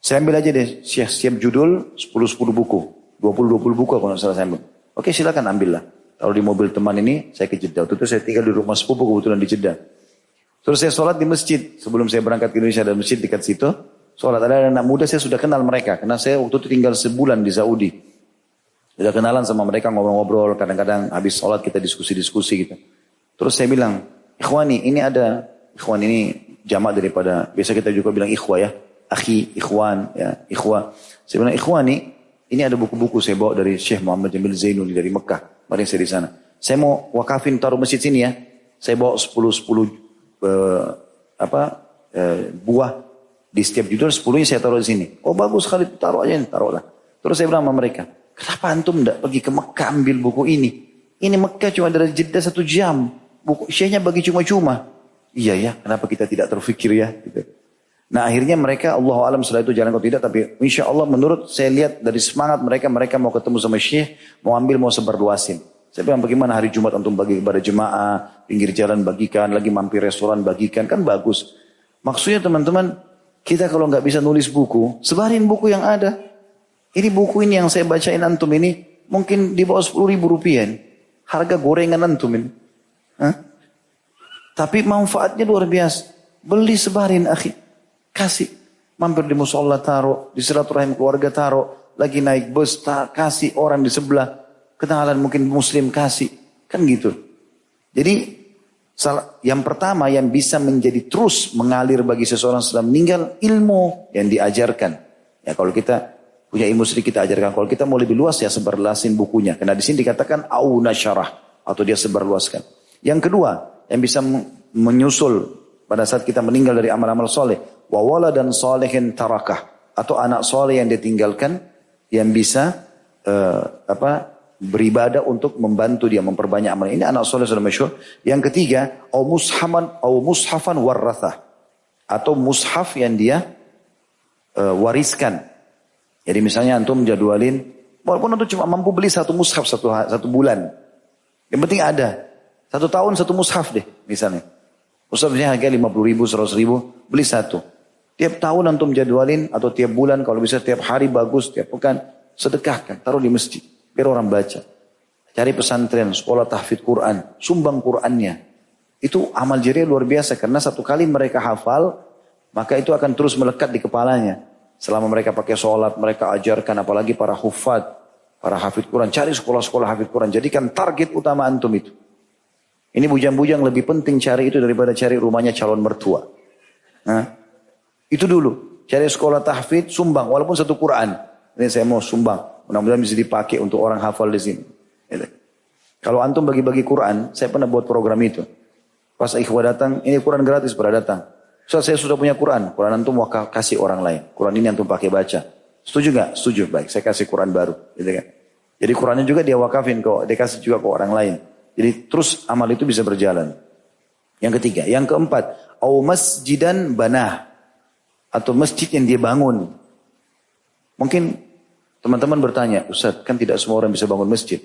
Saya ambil aja deh, siap, siap judul 10-10 buku. 20-20 buku kalau nggak salah saya ambil. Oke silakan ambillah. Kalau di mobil teman ini saya ke Jeddah. Waktu itu saya tinggal di rumah sepupu kebetulan di Jeddah. Terus saya sholat di masjid. Sebelum saya berangkat ke Indonesia ada masjid dekat situ. Sholat ada anak muda saya sudah kenal mereka. Karena saya waktu itu tinggal sebulan di Saudi. Sudah kenalan sama mereka ngobrol-ngobrol, kadang-kadang habis sholat kita diskusi-diskusi gitu. Terus saya bilang, ikhwani ini ada, ikhwan ini jamak daripada, biasa kita juga bilang ikhwa ya, akhi, ikhwan, ya, ikhwa. Saya bilang, ikhwani, ini ada buku-buku saya bawa dari Syekh Muhammad Jamil Zainul dari Mekah. Mari saya di sana. Saya mau wakafin taruh masjid sini ya. Saya bawa 10-10 uh, apa uh, buah di setiap judul 10 saya taruh di sini. Oh bagus sekali taruh aja, taruhlah. Terus saya bilang sama mereka, Kenapa antum tidak pergi ke Mekah ambil buku ini? Ini Mekah cuma dari Jeddah satu jam. Buku syekhnya bagi cuma-cuma. Iya ya, kenapa kita tidak terfikir ya? Gitu. Nah akhirnya mereka Allah alam setelah itu jalan kau tidak tapi insya Allah menurut saya lihat dari semangat mereka mereka mau ketemu sama syekh mau ambil mau sebar luasin. Saya bilang bagaimana hari Jumat untuk bagi kepada jemaah pinggir jalan bagikan lagi mampir restoran bagikan kan bagus. Maksudnya teman-teman kita kalau nggak bisa nulis buku sebarin buku yang ada ini buku ini yang saya bacain antum ini mungkin di bawah 10 ribu rupiah. Harga gorengan antum ini. Hah? Tapi manfaatnya luar biasa. Beli sebarin akhi. Kasih. Mampir di musola taruh. Di silaturahim keluarga taruh. Lagi naik bus tak kasih orang di sebelah. Kenalan mungkin muslim kasih. Kan gitu. Jadi yang pertama yang bisa menjadi terus mengalir bagi seseorang setelah meninggal ilmu yang diajarkan. Ya kalau kita punya ilmu sedikit kita ajarkan. Kalau kita mau lebih luas ya sebarlasin bukunya. Karena di sini dikatakan au nasyarah atau dia sebarluaskan. Yang kedua yang bisa menyusul pada saat kita meninggal dari amal-amal soleh. Wawala dan solehin tarakah. Atau anak soleh yang ditinggalkan yang bisa uh, apa beribadah untuk membantu dia memperbanyak amal. Ini anak soleh sudah masyur. Yang ketiga, au mushaman au mushafan warrathah. Atau mushaf yang dia uh, wariskan. Jadi misalnya antum jadwalin, walaupun antum cuma mampu beli satu mushaf satu satu bulan. Yang penting ada. Satu tahun satu mushaf deh misalnya. Misalnya harga 50 ribu, 100 ribu, beli satu. Tiap tahun antum jadwalin atau tiap bulan kalau bisa tiap hari bagus, tiap pekan sedekahkan, taruh di masjid biar orang baca. Cari pesantren, sekolah tahfidz Quran, sumbang Qurannya. Itu amal jariah luar biasa karena satu kali mereka hafal, maka itu akan terus melekat di kepalanya. Selama mereka pakai sholat, mereka ajarkan apalagi para hufad, para hafid Quran. Cari sekolah-sekolah hafid Quran. Jadikan target utama antum itu. Ini bujang-bujang lebih penting cari itu daripada cari rumahnya calon mertua. Nah, itu dulu. Cari sekolah tahfidz, sumbang. Walaupun satu Quran. Ini saya mau sumbang. Mudah-mudahan bisa dipakai untuk orang hafal di sini. Gitu. Kalau antum bagi-bagi Quran, saya pernah buat program itu. Pas ikhwah datang, ini Quran gratis pada datang. So, saya sudah punya Quran. Quran antum mau kasih orang lain. Quran ini antum pakai baca. Setuju nggak? Setuju. Baik, saya kasih Quran baru. Gitu kan. Jadi Qurannya juga dia wakafin kok. Dia kasih juga ke orang lain. Jadi terus amal itu bisa berjalan. Yang ketiga. Yang keempat. Au masjidan banah. Atau masjid yang dia bangun. Mungkin teman-teman bertanya, Ustaz kan tidak semua orang bisa bangun masjid.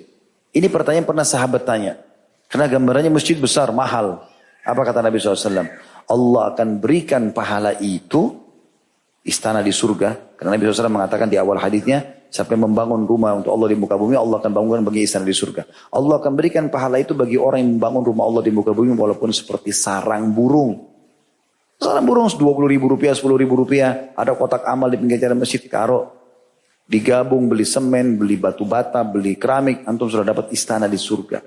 Ini pertanyaan pernah sahabat tanya. Karena gambarannya masjid besar, mahal. Apa kata Nabi SAW? Allah akan berikan pahala itu istana di surga. Karena Nabi SAW mengatakan di awal hadisnya, Sampai membangun rumah untuk Allah di muka bumi, Allah akan bangunkan bagi istana di surga. Allah akan berikan pahala itu bagi orang yang membangun rumah Allah di muka bumi walaupun seperti sarang burung. Sarang burung 20 ribu rupiah, 10 ribu rupiah. Ada kotak amal di pinggir jalan masjid karo. Digabung, beli semen, beli batu bata, beli keramik. Antum sudah dapat istana di surga.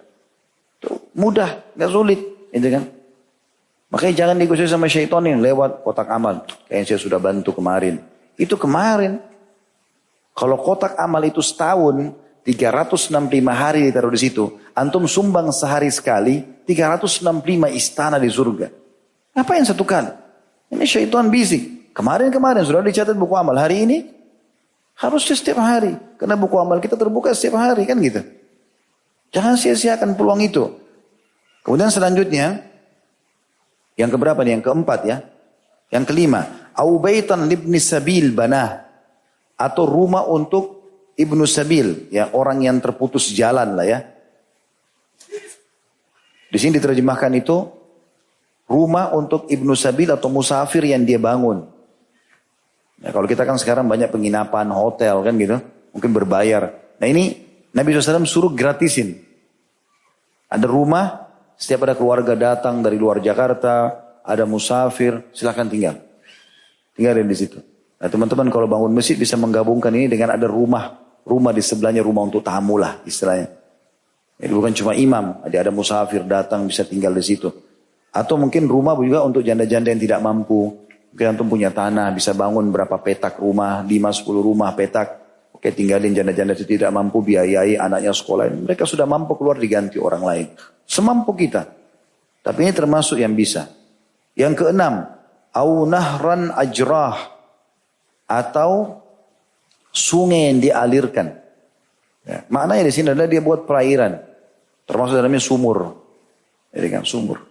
Tuh, mudah, gak sulit. Itu kan. Makanya jangan digosip sama syaitan yang lewat kotak amal. Kayak saya sudah bantu kemarin. Itu kemarin. Kalau kotak amal itu setahun, 365 hari ditaruh di situ. Antum sumbang sehari sekali, 365 istana di surga. Apa yang satu kali? Ini syaitan busy. Kemarin-kemarin sudah dicatat buku amal. Hari ini harusnya setiap hari. Karena buku amal kita terbuka setiap hari kan gitu. Jangan sia-siakan peluang itu. Kemudian selanjutnya, yang keberapa nih? Yang keempat ya. Yang kelima, Aubaitan libni sabil banah atau rumah untuk ibnu sabil, ya orang yang terputus jalan lah ya. Di sini diterjemahkan itu rumah untuk ibnu sabil atau musafir yang dia bangun. Ya, kalau kita kan sekarang banyak penginapan, hotel kan gitu, mungkin berbayar. Nah ini Nabi SAW suruh gratisin. Ada rumah, setiap ada keluarga datang dari luar Jakarta, ada musafir, silahkan tinggal. Tinggalin di situ. Nah teman-teman kalau bangun masjid bisa menggabungkan ini dengan ada rumah. Rumah di sebelahnya rumah untuk tamu lah istilahnya. Jadi bukan cuma imam, ada ada musafir datang bisa tinggal di situ. Atau mungkin rumah juga untuk janda-janda yang tidak mampu. Mungkin antum punya tanah, bisa bangun berapa petak rumah, 5-10 rumah petak. Oke tinggalin janda-janda itu tidak mampu biayai anaknya sekolah. Mereka sudah mampu keluar diganti orang lain. Semampu kita. Tapi ini termasuk yang bisa. Yang keenam, au nahran ajrah atau sungai yang dialirkan. Ya, maknanya di sini adalah dia buat perairan, termasuk dalamnya sumur. Jadi kan sumur.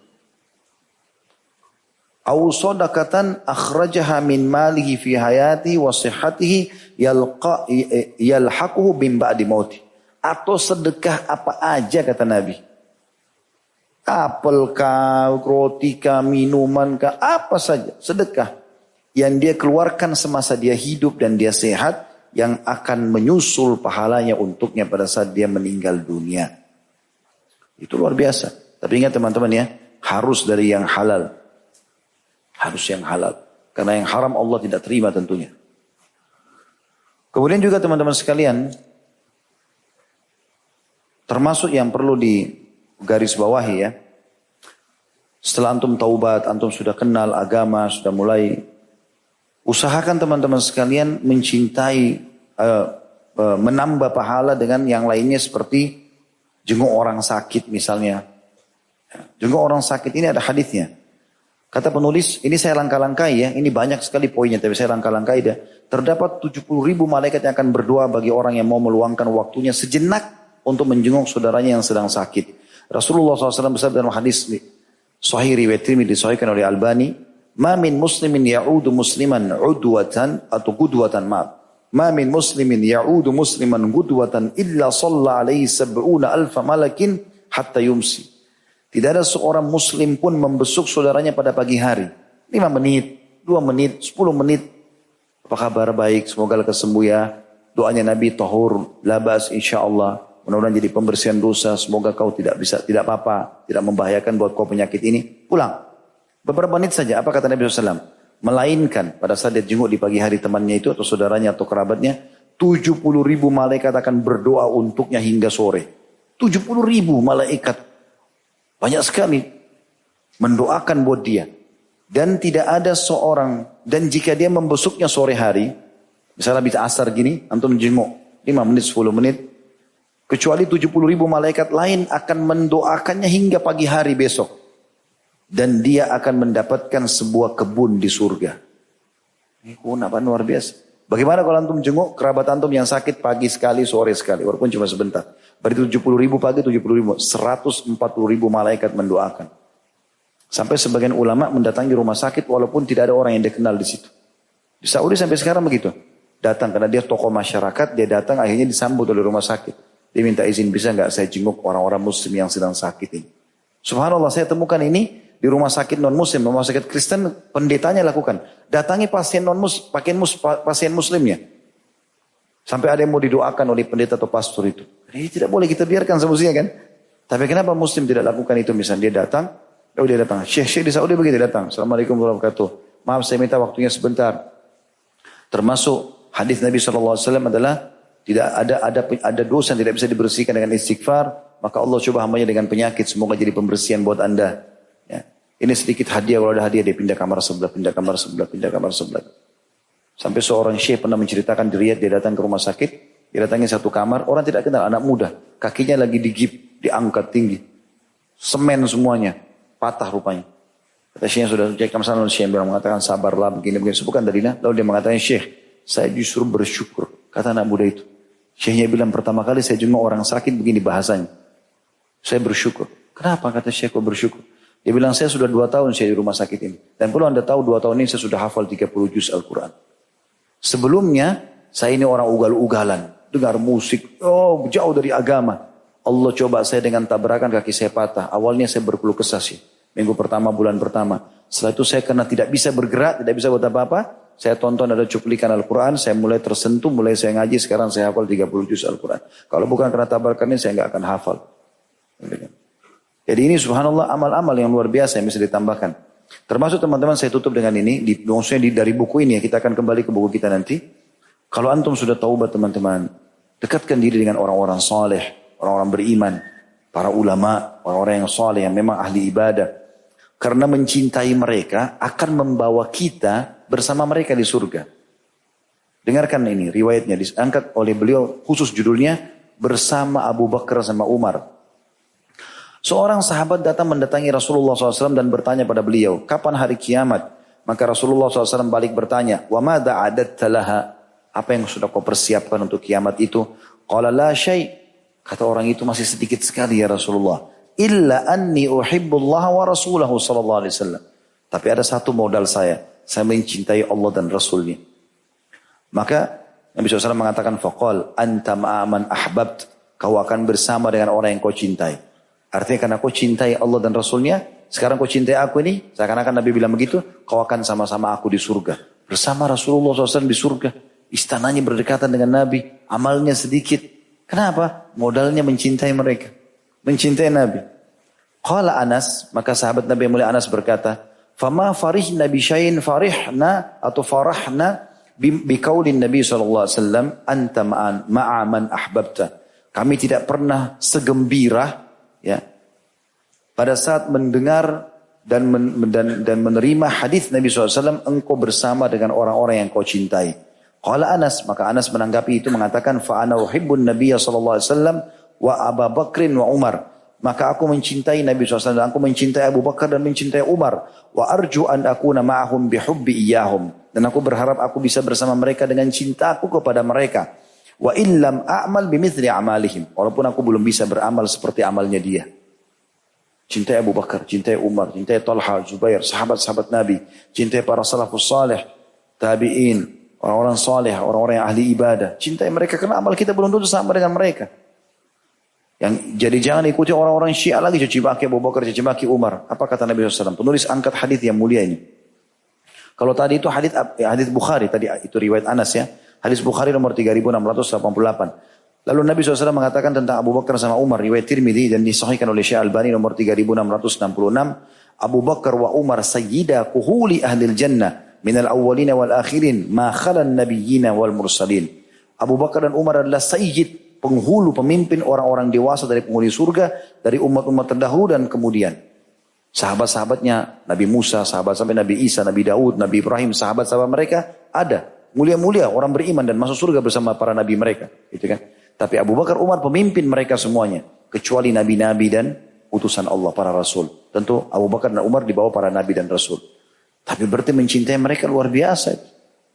Au sadaqatan akhrajaha min malihi fi hayati wa sihhatihi yalqa yalhaquhu mauti. Atau sedekah apa aja kata Nabi. Apel kah, roti kah, minuman kah, apa saja. Sedekah yang dia keluarkan semasa dia hidup dan dia sehat yang akan menyusul pahalanya untuknya pada saat dia meninggal dunia. Itu luar biasa. Tapi ingat teman-teman ya, harus dari yang halal. Harus yang halal. Karena yang haram Allah tidak terima tentunya. Kemudian juga teman-teman sekalian, termasuk yang perlu di garis bawahi ya. Setelah antum taubat, antum sudah kenal agama, sudah mulai usahakan teman-teman sekalian mencintai, uh, uh, menambah pahala dengan yang lainnya seperti jenguk orang sakit misalnya. Jenguk orang sakit ini ada hadisnya. Kata penulis, ini saya langkah-langkai ya, ini banyak sekali poinnya, tapi saya langkah-langkai dah. Terdapat 70 ribu malaikat yang akan berdoa bagi orang yang mau meluangkan waktunya sejenak untuk menjenguk saudaranya yang sedang sakit. Rasulullah SAW bersabda dalam hadis Sahih riwayat Tirmidzi disahihkan oleh Albani, "Ma min muslimin ya'udu musliman udwatan atau gudwatan ma. Ma min muslimin ya'udu musliman gudwatan illa shalla alaihi sab'una alfa malakin hatta yumsi." Tidak ada seorang muslim pun membesuk saudaranya pada pagi hari. Lima menit, dua menit, sepuluh menit. Apa kabar baik, semoga lekas sembuh ya. Doanya Nabi tahur, labas insya Allah. Mudah-mudahan jadi pembersihan dosa. Semoga kau tidak bisa, tidak apa-apa. Tidak membahayakan buat kau penyakit ini. Pulang. Beberapa menit saja. Apa kata Nabi SAW? Melainkan pada saat dia jenguk di pagi hari temannya itu atau saudaranya atau kerabatnya. 70 ribu malaikat akan berdoa untuknya hingga sore. 70 ribu malaikat banyak sekali mendoakan buat dia. Dan tidak ada seorang, dan jika dia membesuknya sore hari, misalnya bisa asar gini, antum jenguk 5 menit, 10 menit, kecuali 70 ribu malaikat lain akan mendoakannya hingga pagi hari besok. Dan dia akan mendapatkan sebuah kebun di surga. Ini apa luar biasa. Bagaimana kalau antum jenguk kerabat antum yang sakit pagi sekali, sore sekali, walaupun cuma sebentar. Berarti 70 ribu pagi, 70 ribu, 140 ribu malaikat mendoakan. Sampai sebagian ulama mendatangi rumah sakit walaupun tidak ada orang yang dikenal di situ. Di Saudi sampai sekarang begitu. Datang karena dia tokoh masyarakat, dia datang akhirnya disambut oleh rumah sakit. Dia minta izin bisa nggak saya jenguk orang-orang muslim yang sedang sakit ini. Subhanallah saya temukan ini di rumah sakit non muslim, rumah sakit Kristen, pendetanya lakukan. Datangi pasien non muslim, pasien, mus, pasien muslimnya. Sampai ada yang mau didoakan oleh pendeta atau pastor itu. Ini tidak boleh kita biarkan semestinya kan. Tapi kenapa muslim tidak lakukan itu? Misalnya dia datang, oh dia datang. Syekh-syekh di Saudi begitu datang. Assalamualaikum warahmatullahi wabarakatuh. Maaf saya minta waktunya sebentar. Termasuk hadis Nabi SAW adalah tidak ada ada ada dosa yang tidak bisa dibersihkan dengan istighfar, maka Allah coba hambanya dengan penyakit. Semoga jadi pembersihan buat anda. Ini sedikit hadiah, kalau ada hadiah dia pindah kamar sebelah, pindah kamar sebelah, pindah kamar sebelah. Sampai seorang syekh pernah menceritakan di Riyadh, dia datang ke rumah sakit, dia datangin satu kamar, orang tidak kenal, anak muda. Kakinya lagi digip, diangkat tinggi. Semen semuanya, patah rupanya. Kata syekh sudah cek kamar sana, syekh bilang mengatakan sabarlah, begini, begini. Sebutkan dalilnya, lalu dia mengatakan syekh, saya justru bersyukur. Kata anak muda itu. Syekhnya bilang pertama kali saya jenguk orang sakit begini bahasanya. Saya bersyukur. Kenapa kata syekh kok bersyukur? Dia bilang saya sudah dua tahun saya di rumah sakit ini. Dan perlu anda tahu dua tahun ini saya sudah hafal 30 juz Al-Quran. Sebelumnya saya ini orang ugal-ugalan. Dengar musik. Oh jauh dari agama. Allah coba saya dengan tabrakan kaki saya patah. Awalnya saya berkeluh kesah sih. Minggu pertama, bulan pertama. Setelah itu saya karena tidak bisa bergerak, tidak bisa buat apa-apa. Saya tonton ada cuplikan Al-Quran, saya mulai tersentuh, mulai saya ngaji, sekarang saya hafal 30 juz Al-Quran. Kalau bukan karena tabrakan ini, saya nggak akan hafal. Jadi ini subhanallah amal-amal yang luar biasa yang bisa ditambahkan. Termasuk teman-teman saya tutup dengan ini, di, maksudnya di, dari buku ini ya, kita akan kembali ke buku kita nanti. Kalau antum sudah taubat teman-teman, dekatkan diri dengan orang-orang soleh, orang-orang beriman, para ulama, orang-orang yang soleh, yang memang ahli ibadah. Karena mencintai mereka akan membawa kita bersama mereka di surga. Dengarkan ini, riwayatnya diangkat oleh beliau khusus judulnya bersama Abu Bakar sama Umar. Seorang sahabat datang mendatangi Rasulullah SAW dan bertanya pada beliau, kapan hari kiamat? Maka Rasulullah SAW balik bertanya, wa mada adat talaha? Apa yang sudah kau persiapkan untuk kiamat itu? Qala la syai. Kata orang itu masih sedikit sekali ya Rasulullah. Illa anni uhibbullah wa rasulahu sallallahu alaihi wasallam. Tapi ada satu modal saya. Saya mencintai Allah dan Rasulnya. Maka Nabi SAW mengatakan, Faqal, anta ma'aman ahbabt. Kau akan bersama dengan orang yang kau cintai. Artinya karena kau cintai Allah dan Rasulnya, sekarang kau cintai aku ini, seakan-akan Nabi bilang begitu, kau akan sama-sama aku di surga. Bersama Rasulullah SAW di surga. Istananya berdekatan dengan Nabi, amalnya sedikit. Kenapa? Modalnya mencintai mereka. Mencintai Nabi. Qala Anas, maka sahabat Nabi mulia Anas berkata, Fama farihna bishayin farihna atau farahna biqaulin Nabi wasallam anta ma'a man ahbabta. Kami tidak pernah segembira ya pada saat mendengar dan, men, dan, dan menerima hadis Nabi SAW, engkau bersama dengan orang-orang yang kau cintai. Qala Anas, maka Anas menanggapi itu mengatakan, fa'ana uhibbun Nabiya SAW wa Abu Bakrin wa Umar. Maka aku mencintai Nabi SAW dan aku mencintai Abu Bakar dan mencintai Umar. Wa arju an akuna ma'ahum bihubbi iyahum. Dan aku berharap aku bisa bersama mereka dengan cintaku kepada mereka. Wa illam a'mal bimithli amalihim. Walaupun aku belum bisa beramal seperti amalnya dia. Cintai Abu Bakar, cintai Umar, cintai Talha, Zubair, sahabat-sahabat Nabi. Cintai para salafus salih, tabi'in, orang-orang saleh, orang-orang yang ahli ibadah. Cintai mereka karena amal kita belum tentu sama dengan mereka. Yang jadi jangan ikuti orang-orang Syiah lagi cuci maki Abu Bakar, cuci maki Umar. Apa kata Nabi SAW? Penulis angkat hadis yang mulia ini. Kalau tadi itu hadis hadis Bukhari tadi itu riwayat Anas ya. Hadis Bukhari nomor 3688. Lalu Nabi SAW mengatakan tentang Abu Bakar sama Umar riwayat Tirmidzi dan disahihkan oleh Syekh Albani nomor 3666. Abu Bakar wa Umar sayyida kuhuli ahli jannah minal awwalina wal akhirin ma khalan nabiyyina wal mursalin. Abu Bakar dan Umar adalah sayyid penghulu, pemimpin orang-orang dewasa dari penghuni surga, dari umat-umat terdahulu dan kemudian. Sahabat-sahabatnya, Nabi Musa, sahabat sampai Nabi Isa, Nabi Daud, Nabi Ibrahim, sahabat-sahabat mereka ada. Mulia-mulia orang beriman dan masuk surga bersama para nabi mereka. Gitu kan. Tapi Abu Bakar Umar pemimpin mereka semuanya. Kecuali nabi-nabi dan utusan Allah, para rasul. Tentu Abu Bakar dan Umar dibawa para nabi dan rasul. Tapi berarti mencintai mereka luar biasa.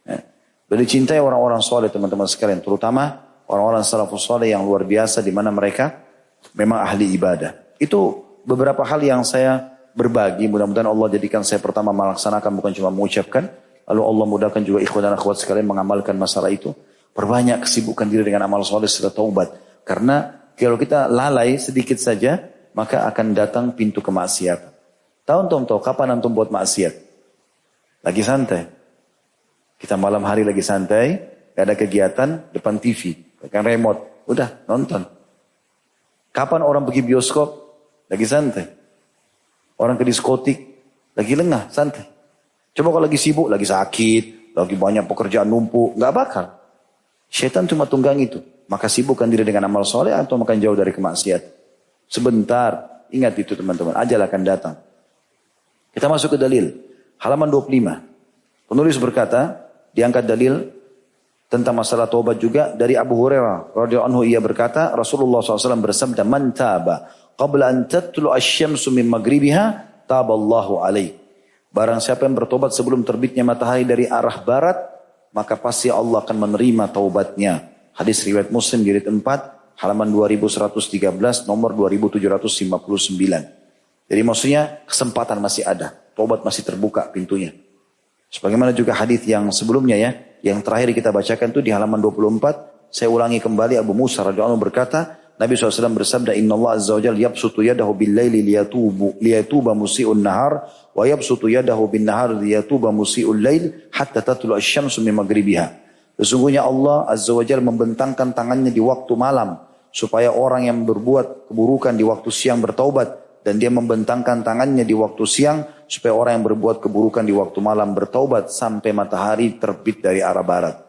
Ya. Berarti cintai orang-orang soleh teman-teman sekalian. Terutama orang-orang salafus saleh yang luar biasa di mana mereka memang ahli ibadah. Itu beberapa hal yang saya berbagi. Mudah-mudahan Allah jadikan saya pertama melaksanakan bukan cuma mengucapkan. Lalu Allah mudahkan juga ikhwan dan akhwat sekalian mengamalkan masalah itu. Perbanyak kesibukan diri dengan amal soleh setelah taubat. Karena kalau kita lalai sedikit saja, maka akan datang pintu kemaksiatan. Tahu antum tahu kapan antum buat maksiat? Lagi santai. Kita malam hari lagi santai, gak ada kegiatan, depan TV. Pegang remote. Udah nonton. Kapan orang pergi bioskop? Lagi santai. Orang ke diskotik. Lagi lengah, santai. Coba kalau lagi sibuk, lagi sakit. Lagi banyak pekerjaan numpuk. Gak bakal. Setan cuma tunggang itu. Maka sibukkan diri dengan amal soleh atau makan jauh dari kemaksiat. Sebentar. Ingat itu teman-teman. Ajal akan datang. Kita masuk ke dalil. Halaman 25. Penulis berkata, diangkat dalil tentang masalah taubat juga dari Abu Hurairah radhiyallahu anhu ia berkata Rasulullah SAW bersabda man taba qabla an tatlu asy-syamsu min maghribiha taballahu alaih barang siapa yang bertobat sebelum terbitnya matahari dari arah barat maka pasti Allah akan menerima taubatnya hadis riwayat Muslim jilid 4 halaman 2113 nomor 2759 jadi maksudnya kesempatan masih ada taubat masih terbuka pintunya sebagaimana juga hadis yang sebelumnya ya yang terakhir kita bacakan itu di halaman 24. Saya ulangi kembali Abu Musa radhiyallahu berkata, Nabi SAW bersabda, Inna Allah Azza wa Jal yabsutu yadahu bil layli liyatubu, liyatuba musi'un nahar, wa yabsutu yadahu bin nahar liyatuba musi'un layl, hatta tatlu asyamsu min magribiha. Sesungguhnya Allah Azza wa Jal membentangkan tangannya di waktu malam, supaya orang yang berbuat keburukan di waktu siang bertaubat, dan dia membentangkan tangannya di waktu siang supaya orang yang berbuat keburukan di waktu malam bertaubat sampai matahari terbit dari arah barat.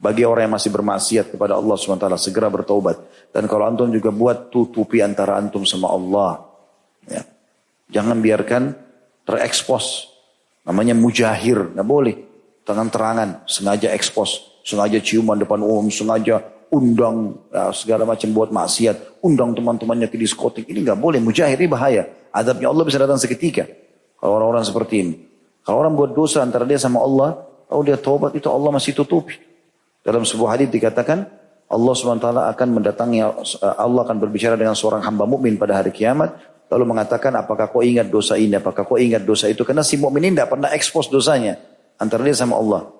Bagi orang yang masih bermaksiat kepada Allah SWT segera bertaubat. Dan kalau antum juga buat tutupi antara antum sama Allah. Ya. Jangan biarkan terekspos. Namanya mujahir. Nggak boleh. Tangan terangan. Sengaja ekspos. Sengaja ciuman depan umum. Sengaja undang ya, segala macam buat maksiat, undang teman-temannya ke diskotik, ini nggak boleh, mujahid ini bahaya. Adabnya Allah bisa datang seketika. Kalau orang-orang seperti ini. Kalau orang buat dosa antara dia sama Allah, kalau dia taubat itu Allah masih tutupi. Dalam sebuah hadis dikatakan, Allah SWT akan mendatangi, Allah akan berbicara dengan seorang hamba mukmin pada hari kiamat, lalu mengatakan, apakah kau ingat dosa ini, apakah kau ingat dosa itu, karena si mukmin ini tidak pernah ekspos dosanya antara dia sama Allah.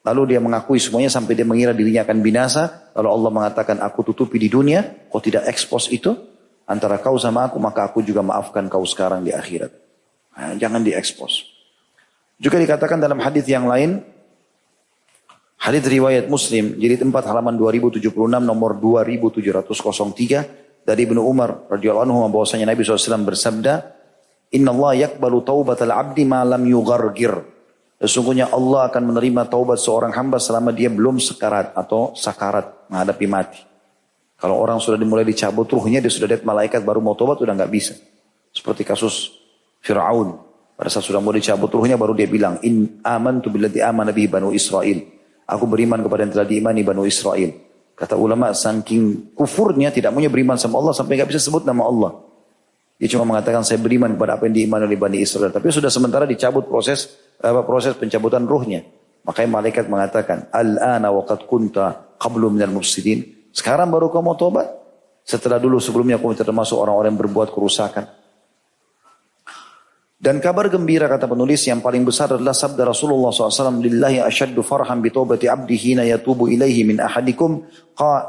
Lalu dia mengakui semuanya sampai dia mengira dirinya akan binasa. Lalu Allah mengatakan, aku tutupi di dunia, kau tidak ekspos itu. Antara kau sama aku, maka aku juga maafkan kau sekarang di akhirat. Nah, jangan diekspos. Juga dikatakan dalam hadis yang lain, hadis riwayat Muslim, jadi tempat halaman 2076 nomor 2703 dari Ibnu Umar radhiyallahu anhu bahwasanya Nabi SAW bersabda, Inna Allah yakbalu taubatal abdi ma lam yughargir. Sesungguhnya Allah akan menerima taubat seorang hamba selama dia belum sekarat atau sakarat menghadapi mati. Kalau orang sudah dimulai dicabut ruhnya, dia sudah lihat malaikat baru mau taubat udah nggak bisa. Seperti kasus Fir'aun. Pada saat sudah mau dicabut ruhnya baru dia bilang, In aman tu bilati aman nabi banu Israel. Aku beriman kepada yang telah diimani banu Israel. Kata ulama, saking kufurnya tidak punya beriman sama Allah sampai nggak bisa sebut nama Allah. Dia cuma mengatakan saya beriman kepada apa yang diimani oleh Bani Israel. Tapi sudah sementara dicabut proses apa proses pencabutan ruhnya. Makanya malaikat mengatakan, Al-ana waqad kunta qablu minal mufsidin. Sekarang baru kau mau tobat? Setelah dulu sebelumnya kau termasuk orang-orang yang berbuat kerusakan. Dan kabar gembira kata penulis yang paling besar adalah sabda Rasulullah SAW. Lillahi asyaddu farham bitobati abdihi na yatubu ilaihi min ahadikum.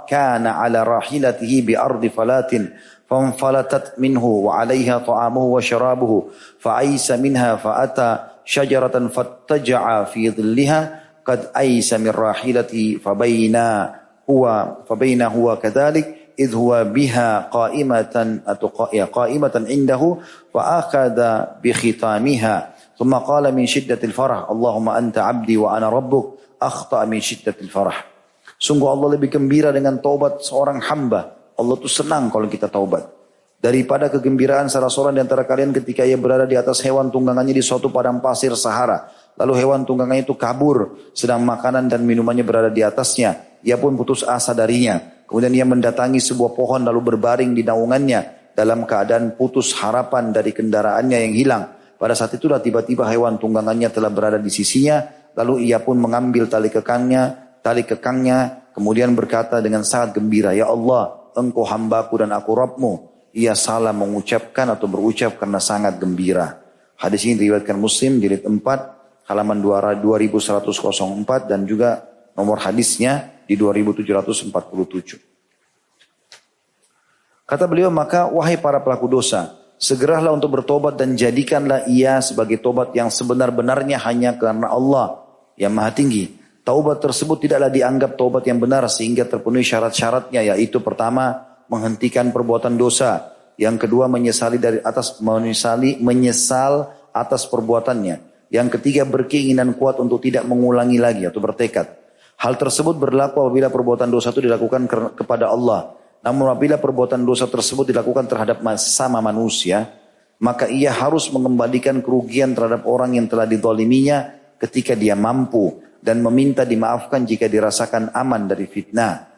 Kana ala rahilatihi bi ardi falatin. Fanfalatat minhu wa alaiha ta'amuhu wa syarabuhu. Fa'aisa minha fa'ata syajaratan fattaja'a fi dhilliha. Kad aisa min rahilati fabayna huwa, fabayna huwa kathalik. إذ هو بها قائمة أو قائمة عنده فأخذ بختامها. ثم قال من شدة الفرح اللهم أنت عبدي وأنا ربك أخطأ من شدة الفرح. Sungguh Allah lebih gembira dengan taubat seorang hamba. Allah tuh senang kalau kita taubat. Daripada kegembiraan salah seorang di antara kalian ketika ia berada di atas hewan tunggangannya di suatu padang pasir Sahara. Lalu hewan tunggangannya itu kabur sedang makanan dan minumannya berada di atasnya. Ia pun putus asa darinya. Kemudian ia mendatangi sebuah pohon lalu berbaring di naungannya dalam keadaan putus harapan dari kendaraannya yang hilang. Pada saat itulah tiba-tiba hewan tunggangannya telah berada di sisinya. Lalu ia pun mengambil tali kekangnya, tali kekangnya, kemudian berkata dengan sangat gembira, Ya Allah, engkau hambaku dan aku Rabbmu. Ia salah mengucapkan atau berucap karena sangat gembira. Hadis ini diriwayatkan Muslim jilid 4 halaman 2104 dan juga nomor hadisnya di 2747. Kata beliau, maka wahai para pelaku dosa, segeralah untuk bertobat dan jadikanlah ia sebagai tobat yang sebenar-benarnya hanya karena Allah yang maha tinggi. Taubat tersebut tidaklah dianggap taubat yang benar sehingga terpenuhi syarat-syaratnya yaitu pertama menghentikan perbuatan dosa, yang kedua menyesali dari atas menyesali menyesal atas perbuatannya, yang ketiga berkeinginan kuat untuk tidak mengulangi lagi atau bertekad. Hal tersebut berlaku apabila perbuatan dosa itu dilakukan kepada Allah. Namun apabila perbuatan dosa tersebut dilakukan terhadap sama manusia, maka ia harus mengembalikan kerugian terhadap orang yang telah didoliminya ketika dia mampu dan meminta dimaafkan jika dirasakan aman dari fitnah.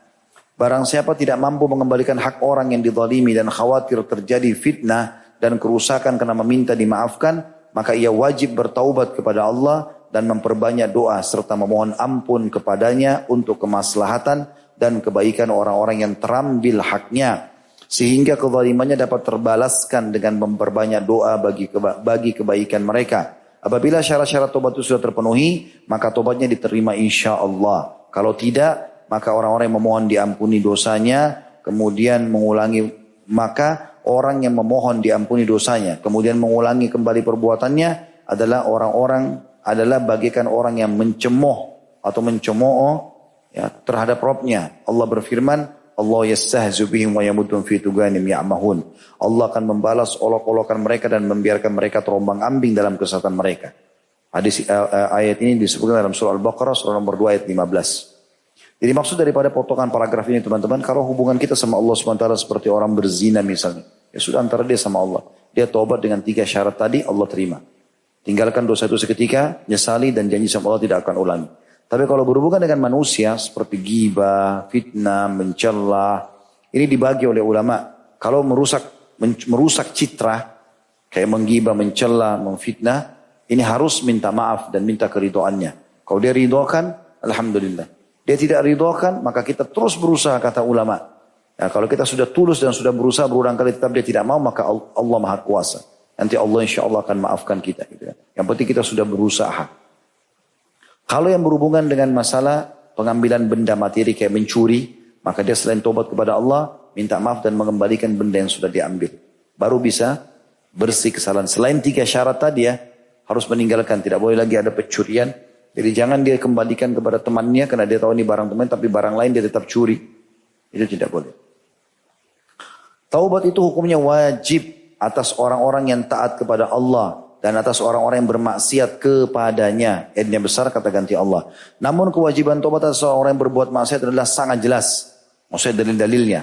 Barang siapa tidak mampu mengembalikan hak orang yang didolimi dan khawatir terjadi fitnah dan kerusakan karena meminta dimaafkan, maka ia wajib bertaubat kepada Allah dan memperbanyak doa serta memohon ampun kepadanya untuk kemaslahatan dan kebaikan orang-orang yang terambil haknya sehingga kezalimannya dapat terbalaskan dengan memperbanyak doa bagi keba bagi kebaikan mereka. Apabila syarat-syarat tobat itu sudah terpenuhi, maka tobatnya diterima insya Allah. Kalau tidak, maka orang-orang yang memohon diampuni dosanya, kemudian mengulangi, maka orang yang memohon diampuni dosanya, kemudian mengulangi kembali perbuatannya adalah orang-orang adalah bagikan orang yang mencemooh atau mencemooh ya, terhadap Robnya. Allah berfirman, Allah yastahzu bihim wa yamudun fi tuganim ya'mahun. Allah akan membalas olok-olokan mereka dan membiarkan mereka terombang ambing dalam kesesatan mereka. Hadis uh, ayat ini disebutkan dalam surah Al-Baqarah surah nomor 2 ayat 15. Jadi maksud daripada potongan paragraf ini teman-teman, kalau hubungan kita sama Allah SWT seperti orang berzina misalnya, ya sudah antara dia sama Allah. Dia tobat dengan tiga syarat tadi, Allah terima. Tinggalkan dosa itu seketika, nyesali dan janji sama Allah tidak akan ulangi. Tapi kalau berhubungan dengan manusia seperti giba, fitnah, mencela, ini dibagi oleh ulama. Kalau merusak merusak citra, kayak menggibah, mencela, memfitnah, ini harus minta maaf dan minta keridoannya. Kalau dia ridhokan, Alhamdulillah. Dia tidak ridhokan, maka kita terus berusaha kata ulama. Ya, kalau kita sudah tulus dan sudah berusaha berulang kali tetap dia tidak mau, maka Allah maha kuasa. Nanti Allah insya Allah akan maafkan kita. Gitu ya. Yang penting kita sudah berusaha. Kalau yang berhubungan dengan masalah pengambilan benda materi kayak mencuri, maka dia selain tobat kepada Allah, minta maaf dan mengembalikan benda yang sudah diambil. Baru bisa bersih kesalahan. Selain tiga syarat tadi ya, harus meninggalkan. Tidak boleh lagi ada pencurian. Jadi jangan dia kembalikan kepada temannya karena dia tahu ini barang teman tapi barang lain dia tetap curi. Itu tidak boleh. Taubat itu hukumnya wajib atas orang-orang yang taat kepada Allah dan atas orang-orang yang bermaksiat kepadanya. Ayatnya besar kata ganti Allah. Namun kewajiban tobat atas orang yang berbuat maksiat adalah sangat jelas. Maksudnya dalil-dalilnya.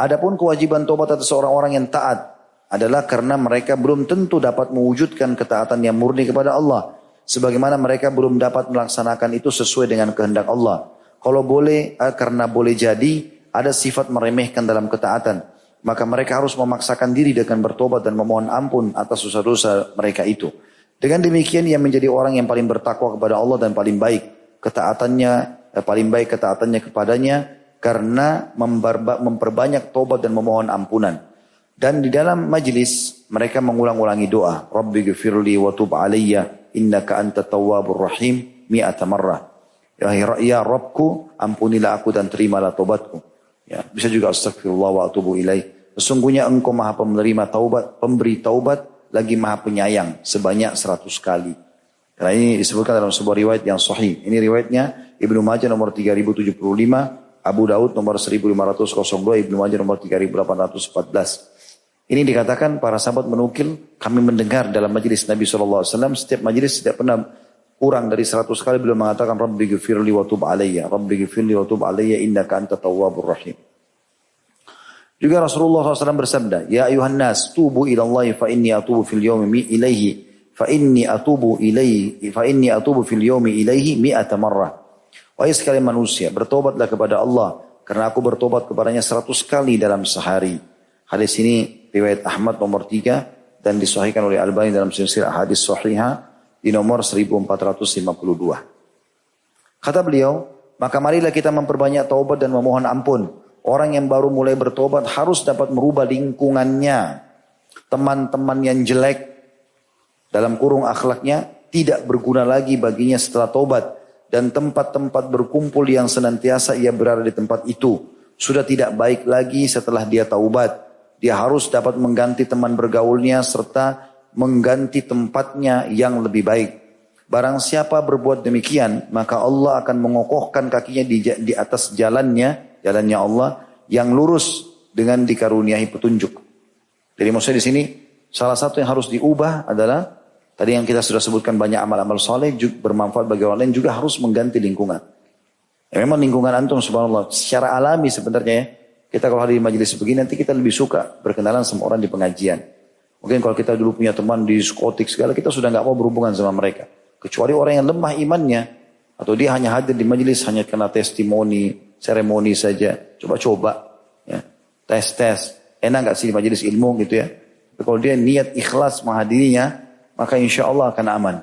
Adapun kewajiban tobat atas orang-orang yang taat adalah karena mereka belum tentu dapat mewujudkan ketaatan yang murni kepada Allah. Sebagaimana mereka belum dapat melaksanakan itu sesuai dengan kehendak Allah. Kalau boleh, eh, karena boleh jadi, ada sifat meremehkan dalam ketaatan. Maka mereka harus memaksakan diri dengan bertobat dan memohon ampun atas dosa-dosa mereka itu. Dengan demikian ia menjadi orang yang paling bertakwa kepada Allah dan paling baik. Ketaatannya, eh, paling baik ketaatannya kepadanya karena memperbanyak tobat dan memohon ampunan. Dan di dalam majlis mereka mengulang-ulangi doa. Rabbi gfirli wa tub alayya innaka anta tawwabur rahim mi'ata. Ya, ya Rabbku ampunilah aku dan terimalah tobatku. Ya, bisa juga astagfirullah wa atubu ilaih. Sesungguhnya engkau maha penerima taubat, pemberi taubat, lagi maha penyayang sebanyak seratus kali. Karena ini disebutkan dalam sebuah riwayat yang sahih. Ini riwayatnya Ibnu Majah nomor 3075, Abu Daud nomor 1502, Ibnu Majah nomor 3814. Ini dikatakan para sahabat menukil, kami mendengar dalam majlis Nabi SAW, setiap majlis tidak pernah kurang dari seratus kali beliau mengatakan, Rabbi gifirli wa tub alayya, Rabbi gifirli wa tub alayya, innaka anta tawwabur rahim. Juga Rasulullah SAW bersabda, Ya ayuhan nas, tubu Allah fa inni atubu fil yawmi ilaihi, fa inni atubu ilaihi, fa inni atubu fil yawmi ilaihi mi'ata marrah. Wahai sekalian manusia, bertobatlah kepada Allah, karena aku bertobat kepadanya seratus kali dalam sehari. Hadis ini riwayat Ahmad nomor 3 dan disahihkan oleh Albani dalam silsilah hadis sahihah di nomor 1452. Kata beliau, maka marilah kita memperbanyak taubat dan memohon ampun. Orang yang baru mulai bertobat harus dapat merubah lingkungannya. Teman-teman yang jelek dalam kurung akhlaknya tidak berguna lagi baginya setelah tobat. Dan tempat-tempat berkumpul yang senantiasa ia berada di tempat itu. Sudah tidak baik lagi setelah dia taubat. Dia harus dapat mengganti teman bergaulnya serta mengganti tempatnya yang lebih baik. Barang siapa berbuat demikian, maka Allah akan mengokohkan kakinya di, di atas jalannya, jalannya Allah yang lurus dengan dikaruniai petunjuk. Jadi maksudnya di sini salah satu yang harus diubah adalah tadi yang kita sudah sebutkan banyak amal-amal soleh bermanfaat bagi orang lain juga harus mengganti lingkungan. Ya, memang lingkungan antum subhanallah secara alami sebenarnya ya kita kalau hadir di majelis begini nanti kita lebih suka berkenalan sama orang di pengajian. Mungkin kalau kita dulu punya teman di diskotik segala kita sudah nggak mau berhubungan sama mereka. Kecuali orang yang lemah imannya atau dia hanya hadir di majelis hanya kena testimoni, seremoni saja. Coba-coba ya. Tes-tes. Enak nggak sih di majelis ilmu gitu ya. Tapi kalau dia niat ikhlas menghadirinya, maka insya Allah akan aman.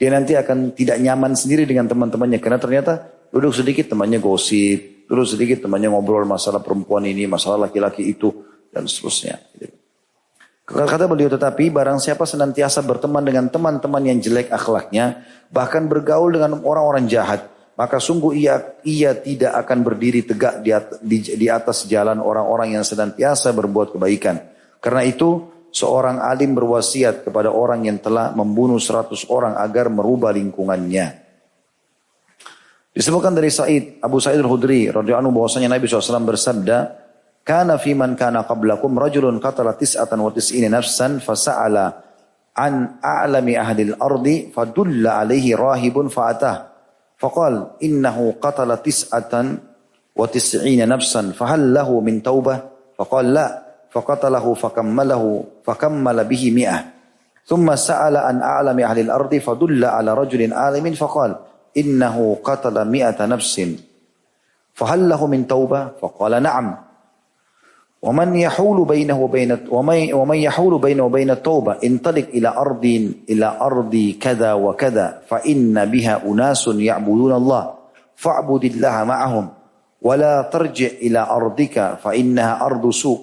Dia nanti akan tidak nyaman sendiri dengan teman-temannya. Karena ternyata duduk sedikit temannya gosip, Dulu sedikit temannya ngobrol masalah perempuan ini, masalah laki-laki itu, dan seterusnya. Kata beliau tetapi barang siapa senantiasa berteman dengan teman-teman yang jelek akhlaknya, bahkan bergaul dengan orang-orang jahat, maka sungguh ia ia tidak akan berdiri tegak di, di, di atas jalan orang-orang yang senantiasa berbuat kebaikan. Karena itu seorang alim berwasiat kepada orang yang telah membunuh seratus orang agar merubah lingkungannya. Disebutkan dari Said, Abu Sa'id al-Hudri radhiyallahu anhu bahwasanya Nabi SAW bersabda, "Kana fi man kana qablakum rajulun qatala tis'atan wa tis'ina nafsan fasa'ala an a'lami ahli al-ardi fadulla alaihi rahibun fa'atah. Faqal innahu qatala tis'atan wa tis'ina nafsan fahal lahu min taubah? Faqal la. Faqatalahu fakammalahu fakammala bihi mi'ah. ثم سأل عن أعلم أهل الأرض فدل على رجل عالم فقال innahu qatala mi'ata nafsin fahal lahu min taubah faqala na'am ومن يحول بينه وبين ومن يحول بينه وبين التوبة انطلق إلى أرض إلى أرض كذا وكذا فإن بها أناس يعبدون الله فاعبد الله معهم ولا ترجع إلى أرضك فإنها أرض سوء.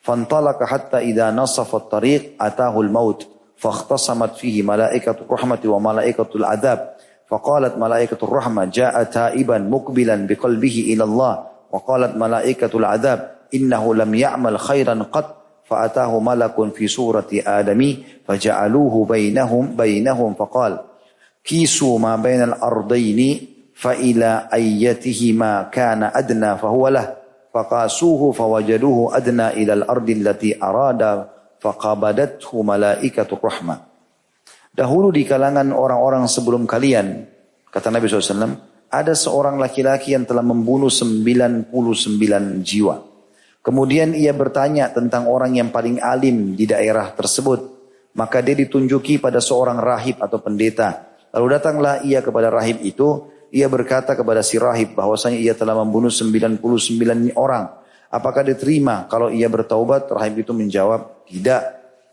فانطلق حتى إذا نصف الطريق أتاه الموت فاختصمت فيه ملائكة الرحمة وملائكة العذاب. فقالت ملائكة الرحمة جاء تائبا مقبلا بقلبه إلى الله وقالت ملائكة العذاب innahu lam ya'mal khairan qat fa'atahu malakun fi surati adami faja'aluhu bainahum bainahum faqal kisu ma bainal ardaini fa ila ayyatihi ma kana adna fahuwa lah. Faqasuhu fawajaduhu adna ila al-ardi allati arada faqabadathu malaikatu rahmah. Dahulu di kalangan orang-orang sebelum kalian kata Nabi SAW ada seorang laki-laki yang telah membunuh 99 jiwa. Kemudian ia bertanya tentang orang yang paling alim di daerah tersebut. Maka dia ditunjuki pada seorang rahib atau pendeta. Lalu datanglah ia kepada rahib itu. Ia berkata kepada si rahib bahwasanya ia telah membunuh 99 orang. Apakah diterima kalau ia bertaubat? Rahib itu menjawab, tidak.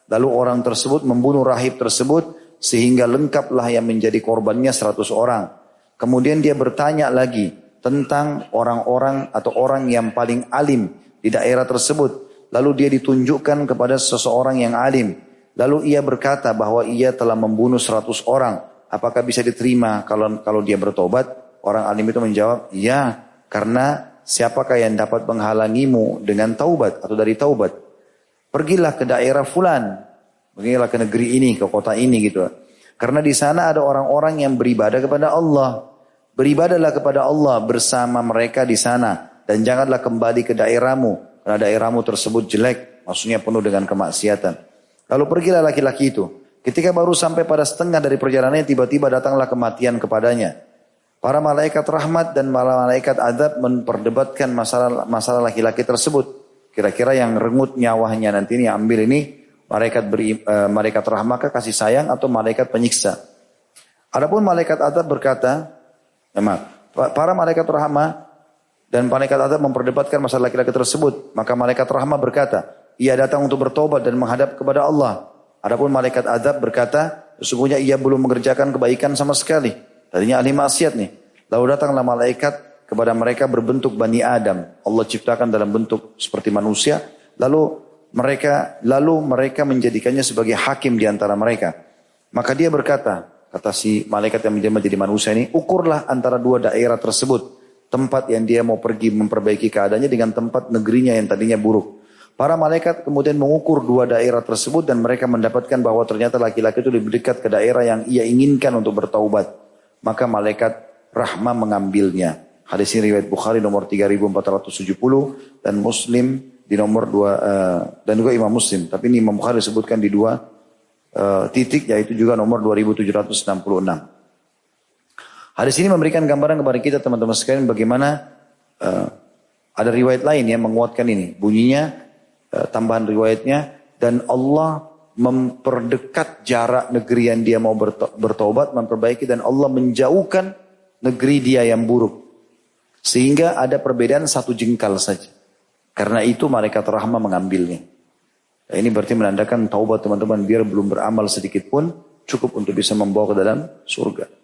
Lalu orang tersebut membunuh rahib tersebut sehingga lengkaplah yang menjadi korbannya 100 orang. Kemudian dia bertanya lagi tentang orang-orang atau orang yang paling alim di daerah tersebut. Lalu dia ditunjukkan kepada seseorang yang alim. Lalu ia berkata bahwa ia telah membunuh seratus orang. Apakah bisa diterima kalau kalau dia bertobat? Orang alim itu menjawab, ya karena siapakah yang dapat menghalangimu dengan taubat atau dari taubat? Pergilah ke daerah fulan. Pergilah ke negeri ini, ke kota ini gitu. Karena di sana ada orang-orang yang beribadah kepada Allah. Beribadahlah kepada Allah bersama mereka di sana dan janganlah kembali ke daerahmu karena daerahmu tersebut jelek, maksudnya penuh dengan kemaksiatan. Lalu pergilah laki-laki itu. Ketika baru sampai pada setengah dari perjalanannya tiba-tiba datanglah kematian kepadanya. Para malaikat rahmat dan malaikat adab memperdebatkan masalah masalah laki-laki tersebut. Kira-kira yang rengut nyawanya nanti ini ambil ini malaikat beri, uh, malaikat rahmat kasih sayang atau malaikat penyiksa. Adapun malaikat adab berkata, para malaikat rahmat dan malaikat adab memperdebatkan masalah laki-laki tersebut. Maka malaikat rahmah berkata, ia datang untuk bertobat dan menghadap kepada Allah. Adapun malaikat adab berkata, sesungguhnya ia belum mengerjakan kebaikan sama sekali. Tadinya ahli maksiat nih. Lalu datanglah malaikat kepada mereka berbentuk Bani Adam. Allah ciptakan dalam bentuk seperti manusia. Lalu mereka lalu mereka menjadikannya sebagai hakim di antara mereka. Maka dia berkata, kata si malaikat yang menjadi manusia ini, ukurlah antara dua daerah tersebut tempat yang dia mau pergi memperbaiki keadaannya dengan tempat negerinya yang tadinya buruk. Para malaikat kemudian mengukur dua daerah tersebut dan mereka mendapatkan bahwa ternyata laki-laki itu lebih dekat ke daerah yang ia inginkan untuk bertaubat. Maka malaikat rahmah mengambilnya. Hadis ini riwayat Bukhari nomor 3470 dan Muslim di nomor dua uh, dan juga Imam Muslim. Tapi ini Imam Bukhari disebutkan di dua uh, titik yaitu juga nomor 2766. Hadis ini memberikan gambaran kepada kita teman-teman sekalian bagaimana uh, ada riwayat lain yang menguatkan ini. Bunyinya uh, tambahan riwayatnya dan Allah memperdekat jarak negeri yang dia mau bertobat, memperbaiki dan Allah menjauhkan negeri dia yang buruk. Sehingga ada perbedaan satu jengkal saja. Karena itu malaikat rahmah mengambilnya. Nah, ini berarti menandakan taubat teman-teman biar belum beramal sedikit pun cukup untuk bisa membawa ke dalam surga.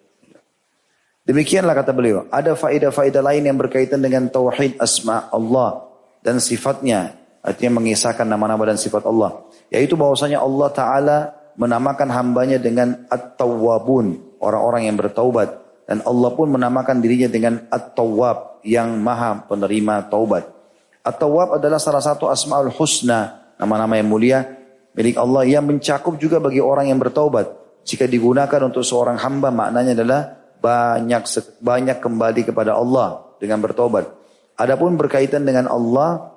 Demikianlah kata beliau. Ada faedah-faedah lain yang berkaitan dengan tauhid asma Allah dan sifatnya. Artinya mengisahkan nama-nama dan sifat Allah. Yaitu bahwasanya Allah Ta'ala menamakan hambanya dengan At-Tawwabun. Orang-orang yang bertaubat. Dan Allah pun menamakan dirinya dengan At-Tawwab. Yang maha penerima taubat. At-Tawwab adalah salah satu asma'ul husna. Nama-nama yang mulia. Milik Allah yang mencakup juga bagi orang yang bertaubat. Jika digunakan untuk seorang hamba maknanya adalah banyak banyak kembali kepada Allah dengan bertobat. Adapun berkaitan dengan Allah,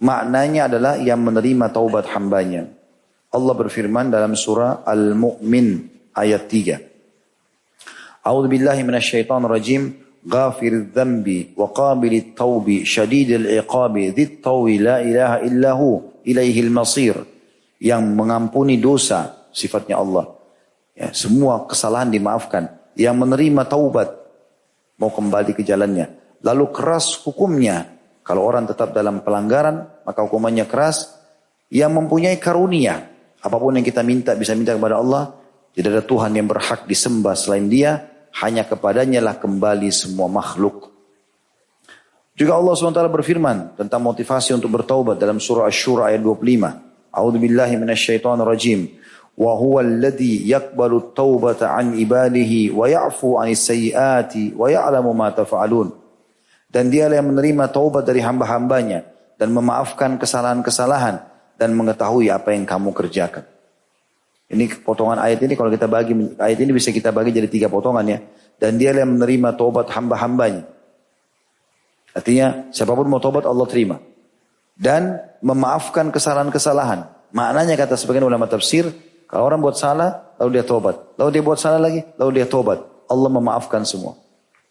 maknanya adalah yang menerima taubat hambanya. Allah berfirman dalam surah Al-Mu'min ayat 3. A'udzu billahi minasyaitonir rajim. Ghafir dzambi wa qabil taubi syadidil iqabi dzit tawi la ilaha illahu ilaihil masir. Yang mengampuni dosa sifatnya Allah. Ya, semua kesalahan dimaafkan yang menerima taubat mau kembali ke jalannya. Lalu keras hukumnya. Kalau orang tetap dalam pelanggaran, maka hukumannya keras. Yang mempunyai karunia. Apa pun yang kita minta, bisa minta kepada Allah. Tidak ada Tuhan yang berhak disembah selain dia. Hanya kepadanya lah kembali semua makhluk. Juga Allah SWT berfirman tentang motivasi untuk bertaubat dalam surah Ash-Shura ayat 25. A'udzu billahi rajim wa الذي يقبل yaqbalu عن an ibadihi عن ya'fu anis ما wa. Dan dialah yang menerima taubat dari hamba-hambanya dan memaafkan kesalahan-kesalahan dan mengetahui apa yang kamu kerjakan. Ini potongan ayat ini kalau kita bagi ayat ini bisa kita bagi jadi tiga potongan ya. Dan dia yang menerima taubat hamba-hambanya. Artinya siapa pun mau taubat Allah terima. Dan memaafkan kesalahan-kesalahan. Maknanya kata sebagian ulama tafsir kalau orang buat salah, lalu dia tobat. Lalu dia buat salah lagi, lalu dia tobat. Allah memaafkan semua.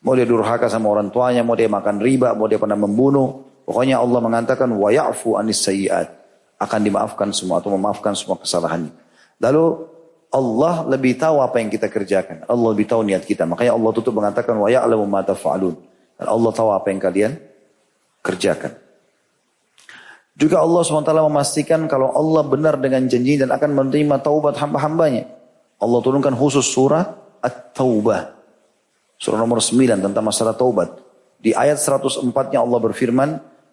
Mau dia durhaka sama orang tuanya, mau dia makan riba, mau dia pernah membunuh. Pokoknya Allah mengatakan, wa ya'fu anis sayyiat. Akan dimaafkan semua atau memaafkan semua kesalahannya. Lalu Allah lebih tahu apa yang kita kerjakan. Allah lebih tahu niat kita. Makanya Allah tutup mengatakan, wa ya'lamu ma Allah tahu apa yang kalian kerjakan. Juga Allah SWT memastikan kalau Allah benar dengan janji dan akan menerima taubat hamba-hambanya. Allah turunkan khusus surah At-Taubah. Surah nomor 9 tentang masalah taubat. Di ayat 104-nya Allah berfirman,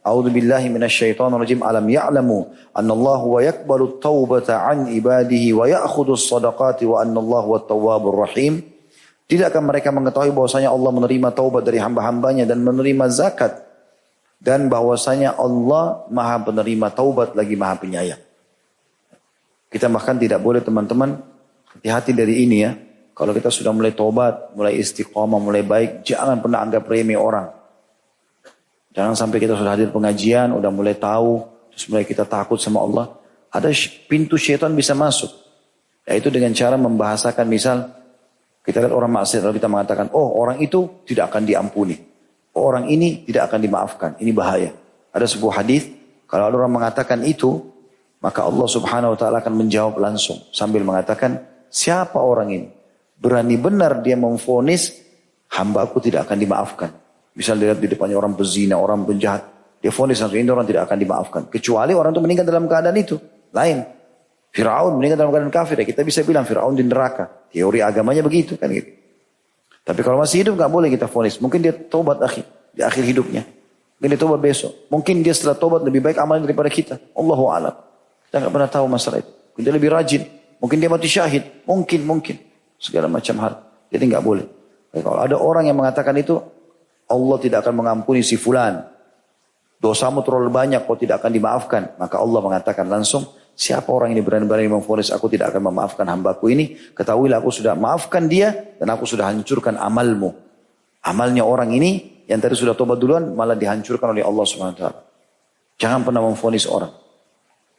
A'udzu billahi minasyaitonir rajim. Alam ya'lamu anna Allah wa yaqbalu taubata an ibadihi wa ya'khudhu as-sadaqati wa anna Allah wa tawwabur rahim. Tidakkah mereka mengetahui bahwasanya Allah menerima taubat dari hamba-hambanya dan menerima zakat dan bahwasanya Allah Maha penerima taubat lagi Maha penyayang. Kita bahkan tidak boleh teman-teman hati-hati dari ini ya. Kalau kita sudah mulai tobat, mulai istiqomah, mulai baik, jangan pernah anggap remeh orang. Jangan sampai kita sudah hadir pengajian, udah mulai tahu, terus mulai kita takut sama Allah. Ada pintu syaitan bisa masuk. Yaitu dengan cara membahasakan misal, kita lihat orang maksiat lalu kita mengatakan, oh orang itu tidak akan diampuni. Orang ini tidak akan dimaafkan. Ini bahaya. Ada sebuah hadis, kalau orang mengatakan itu, maka Allah subhanahu wa ta'ala akan menjawab langsung. Sambil mengatakan, siapa orang ini? berani benar dia memfonis hamba aku tidak akan dimaafkan. Misal dilihat di depannya orang berzina, orang penjahat, dia fonis langsung ini orang tidak akan dimaafkan. Kecuali orang itu meninggal dalam keadaan itu. Lain. Fir'aun meninggal dalam keadaan kafir. Ya kita bisa bilang Fir'aun di neraka. Teori agamanya begitu kan gitu. Tapi kalau masih hidup nggak boleh kita fonis. Mungkin dia tobat akhir, di akhir hidupnya. Mungkin dia tobat besok. Mungkin dia setelah tobat lebih baik amalnya daripada kita. Allahu a'lam. Kita nggak pernah tahu masalah itu. Mungkin dia lebih rajin. Mungkin dia mati syahid. Mungkin, mungkin segala macam hal. Jadi nggak boleh. kalau ada orang yang mengatakan itu, Allah tidak akan mengampuni si fulan. Dosamu terlalu banyak, kau tidak akan dimaafkan. Maka Allah mengatakan langsung, siapa orang ini berani-berani memfonis aku tidak akan memaafkan hambaku ini. Ketahuilah aku sudah maafkan dia dan aku sudah hancurkan amalmu. Amalnya orang ini yang tadi sudah tobat duluan malah dihancurkan oleh Allah SWT. Jangan pernah memfonis orang.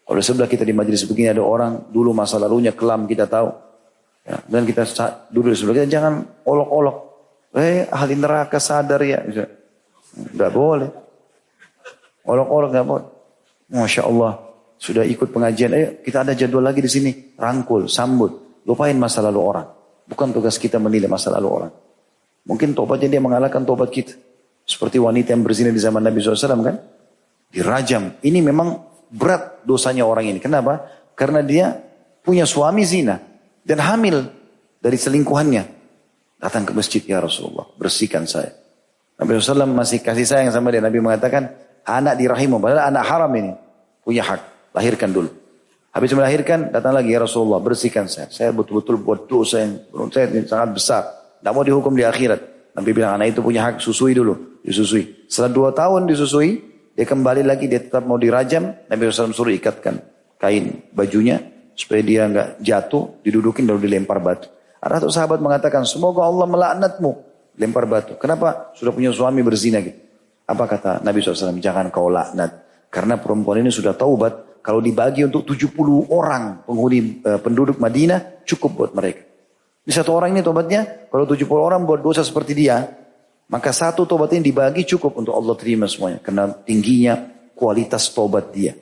Kalau sebelah kita di majelis begini ada orang dulu masa lalunya kelam kita tahu. Ya, dan kita duduk di sebelah kita jangan olok-olok. Eh ahli neraka sadar ya. Tidak boleh. Olok-olok nggak boleh. Masya Allah. Sudah ikut pengajian. Eh kita ada jadwal lagi di sini. Rangkul, sambut. Lupain masa lalu orang. Bukan tugas kita menilai masa lalu orang. Mungkin tobatnya dia mengalahkan tobat kita. Seperti wanita yang berzina di zaman Nabi SAW kan. Dirajam. Ini memang berat dosanya orang ini. Kenapa? Karena dia punya suami zina dan hamil dari selingkuhannya. Datang ke masjid ya Rasulullah, bersihkan saya. Nabi SAW masih kasih sayang sama dia. Nabi mengatakan, anak di rahimmu, padahal anak haram ini. Punya hak, lahirkan dulu. Habis melahirkan, datang lagi ya Rasulullah, bersihkan saya. Saya betul-betul buat dosa yang saya sangat besar. Tidak mau dihukum di akhirat. Nabi bilang, anak itu punya hak, susui dulu. Disusui. Setelah dua tahun disusui, dia kembali lagi, dia tetap mau dirajam. Nabi SAW suruh ikatkan kain bajunya, supaya dia nggak jatuh, didudukin lalu dilempar batu. Ada satu sahabat mengatakan, semoga Allah melaknatmu. Lempar batu. Kenapa? Sudah punya suami berzina gitu. Apa kata Nabi SAW? Jangan kau laknat. Karena perempuan ini sudah taubat. Kalau dibagi untuk 70 orang penghuni e, penduduk Madinah, cukup buat mereka. Di satu orang ini tobatnya, kalau 70 orang buat dosa seperti dia, maka satu tobat ini dibagi cukup untuk Allah terima semuanya. Karena tingginya kualitas tobat dia.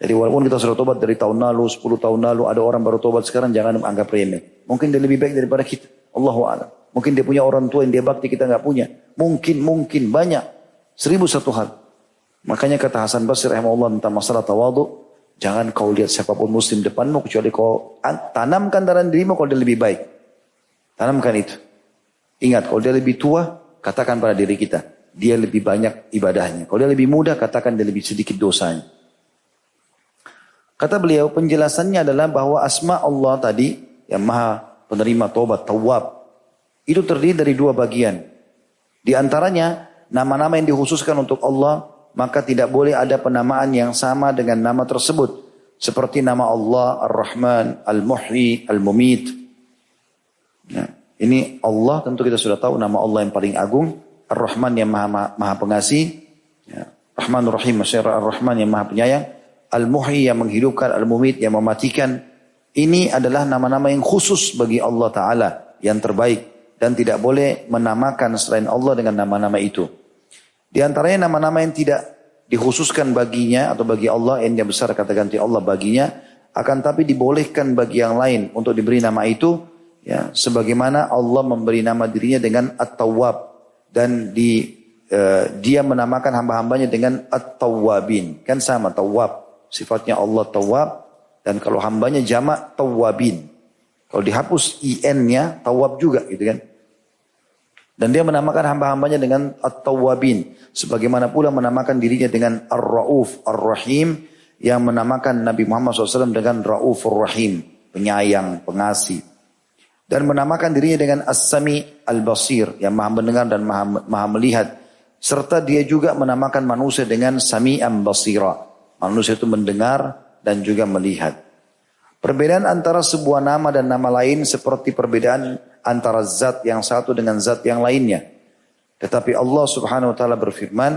Jadi walaupun kita sudah tobat dari tahun lalu, 10 tahun lalu, ada orang baru tobat sekarang, jangan anggap remeh. Mungkin dia lebih baik daripada kita. Allahu a'lam. Mungkin dia punya orang tua yang dia bakti kita nggak punya. Mungkin, mungkin, banyak. Seribu satu hal. Makanya kata Hasan Basri rahimahullah tentang masalah tawadu, jangan kau lihat siapa pun muslim depanmu, kecuali kau tanamkan dalam dirimu kalau dia lebih baik. Tanamkan itu. Ingat, kalau dia lebih tua, katakan pada diri kita, dia lebih banyak ibadahnya. Kalau dia lebih muda, katakan dia lebih sedikit dosanya. Kata beliau penjelasannya adalah bahwa asma Allah tadi yang maha penerima tobat, tawab. Itu terdiri dari dua bagian. Di antaranya nama-nama yang dikhususkan untuk Allah maka tidak boleh ada penamaan yang sama dengan nama tersebut. Seperti nama Allah Ar-Rahman, Al-Muhyi, Al-Mumit. Nah, ini Allah tentu kita sudah tahu nama Allah yang paling agung. Ar-Rahman yang maha, maha, pengasih. Ya. Rahman Rahim, Ar-Rahman yang maha penyayang. Al-Muhyi yang menghidupkan, Al-Mumit yang mematikan. Ini adalah nama-nama yang khusus bagi Allah Ta'ala yang terbaik. Dan tidak boleh menamakan selain Allah dengan nama-nama itu. Di antaranya nama-nama yang tidak dikhususkan baginya atau bagi Allah yang besar kata ganti Allah baginya akan tapi dibolehkan bagi yang lain untuk diberi nama itu ya sebagaimana Allah memberi nama dirinya dengan At-Tawwab. Dan di uh, dia menamakan hamba-hambanya dengan At-Tawwabin. Kan sama Tawwab. Sifatnya Allah Tawwab. Dan kalau hambanya jamak Tawwabin. Kalau dihapus in-nya Tawwab juga gitu kan dan dia menamakan hamba-hambanya dengan At-Tawwabin. Sebagaimana pula menamakan dirinya dengan Ar-Ra'uf, Ar-Rahim. Yang menamakan Nabi Muhammad SAW dengan Ra'ufur Rahim. Penyayang, pengasih. Dan menamakan dirinya dengan As-Sami Al-Basir. Yang maha mendengar dan maha, maha melihat. Serta dia juga menamakan manusia dengan Sami Basira. Manusia itu mendengar dan juga melihat. Perbedaan antara sebuah nama dan nama lain seperti perbedaan antara zat yang satu dengan zat yang lainnya. Tetapi Allah Subhanahu wa taala berfirman,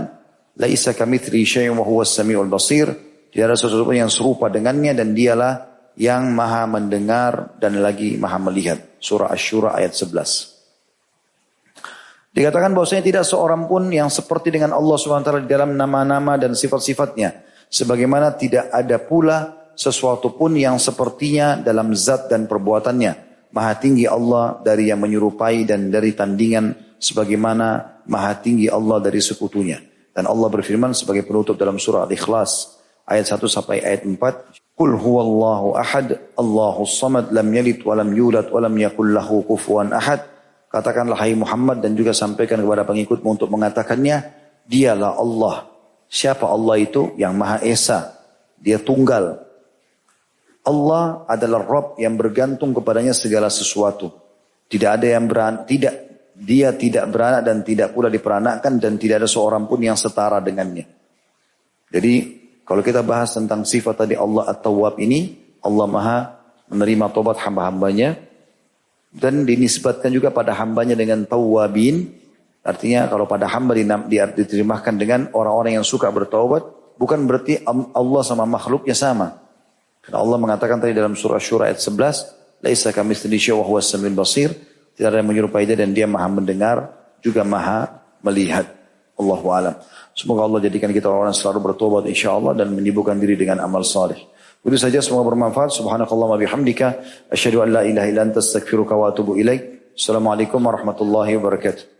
"Laisa kamitsli syai'un wa huwas samiul basir." Tidak ada sesuatu yang serupa dengannya dan dialah yang maha mendengar dan lagi maha melihat. Surah Asy-Syura ayat 11. Dikatakan bahwasanya tidak seorang pun yang seperti dengan Allah taala di dalam nama-nama dan sifat-sifatnya. Sebagaimana tidak ada pula sesuatu pun yang sepertinya dalam zat dan perbuatannya. Maha tinggi Allah dari yang menyerupai dan dari tandingan sebagaimana maha tinggi Allah dari sekutunya. Dan Allah berfirman sebagai penutup dalam surah Al-Ikhlas ayat 1 sampai ayat 4. Qul huwallahu ahad, Allahu samad, lam yalid wa lam yulad wa lam yakul ahad. Katakanlah hai Muhammad dan juga sampaikan kepada pengikutmu untuk mengatakannya, dialah Allah. Siapa Allah itu? Yang Maha Esa. Dia tunggal, Allah adalah Rob yang bergantung kepadanya segala sesuatu. Tidak ada yang beranak, tidak dia tidak beranak dan tidak pula diperanakkan dan tidak ada seorang pun yang setara dengannya. Jadi kalau kita bahas tentang sifat tadi Allah At-Tawwab ini, Allah Maha menerima tobat hamba-hambanya dan dinisbatkan juga pada hambanya dengan tawabin. Artinya kalau pada hamba diterimahkan dengan orang-orang yang suka bertaubat, bukan berarti Allah sama makhluknya sama. Karena Allah mengatakan tadi dalam surah Syura ayat 11, "Laisa kamitslihi syai'un wa samiul basir." Tidak ada yang menyerupai dia dan dia Maha mendengar, juga Maha melihat. Allahu alam. Semoga Allah jadikan kita orang selalu bertobat insyaallah dan menyibukkan diri dengan amal saleh. Itu saja semoga bermanfaat. Subhanakallah wa bihamdika asyhadu an la ilaha illa anta astaghfiruka wa atubu ilaik. Assalamualaikum warahmatullahi wabarakatuh.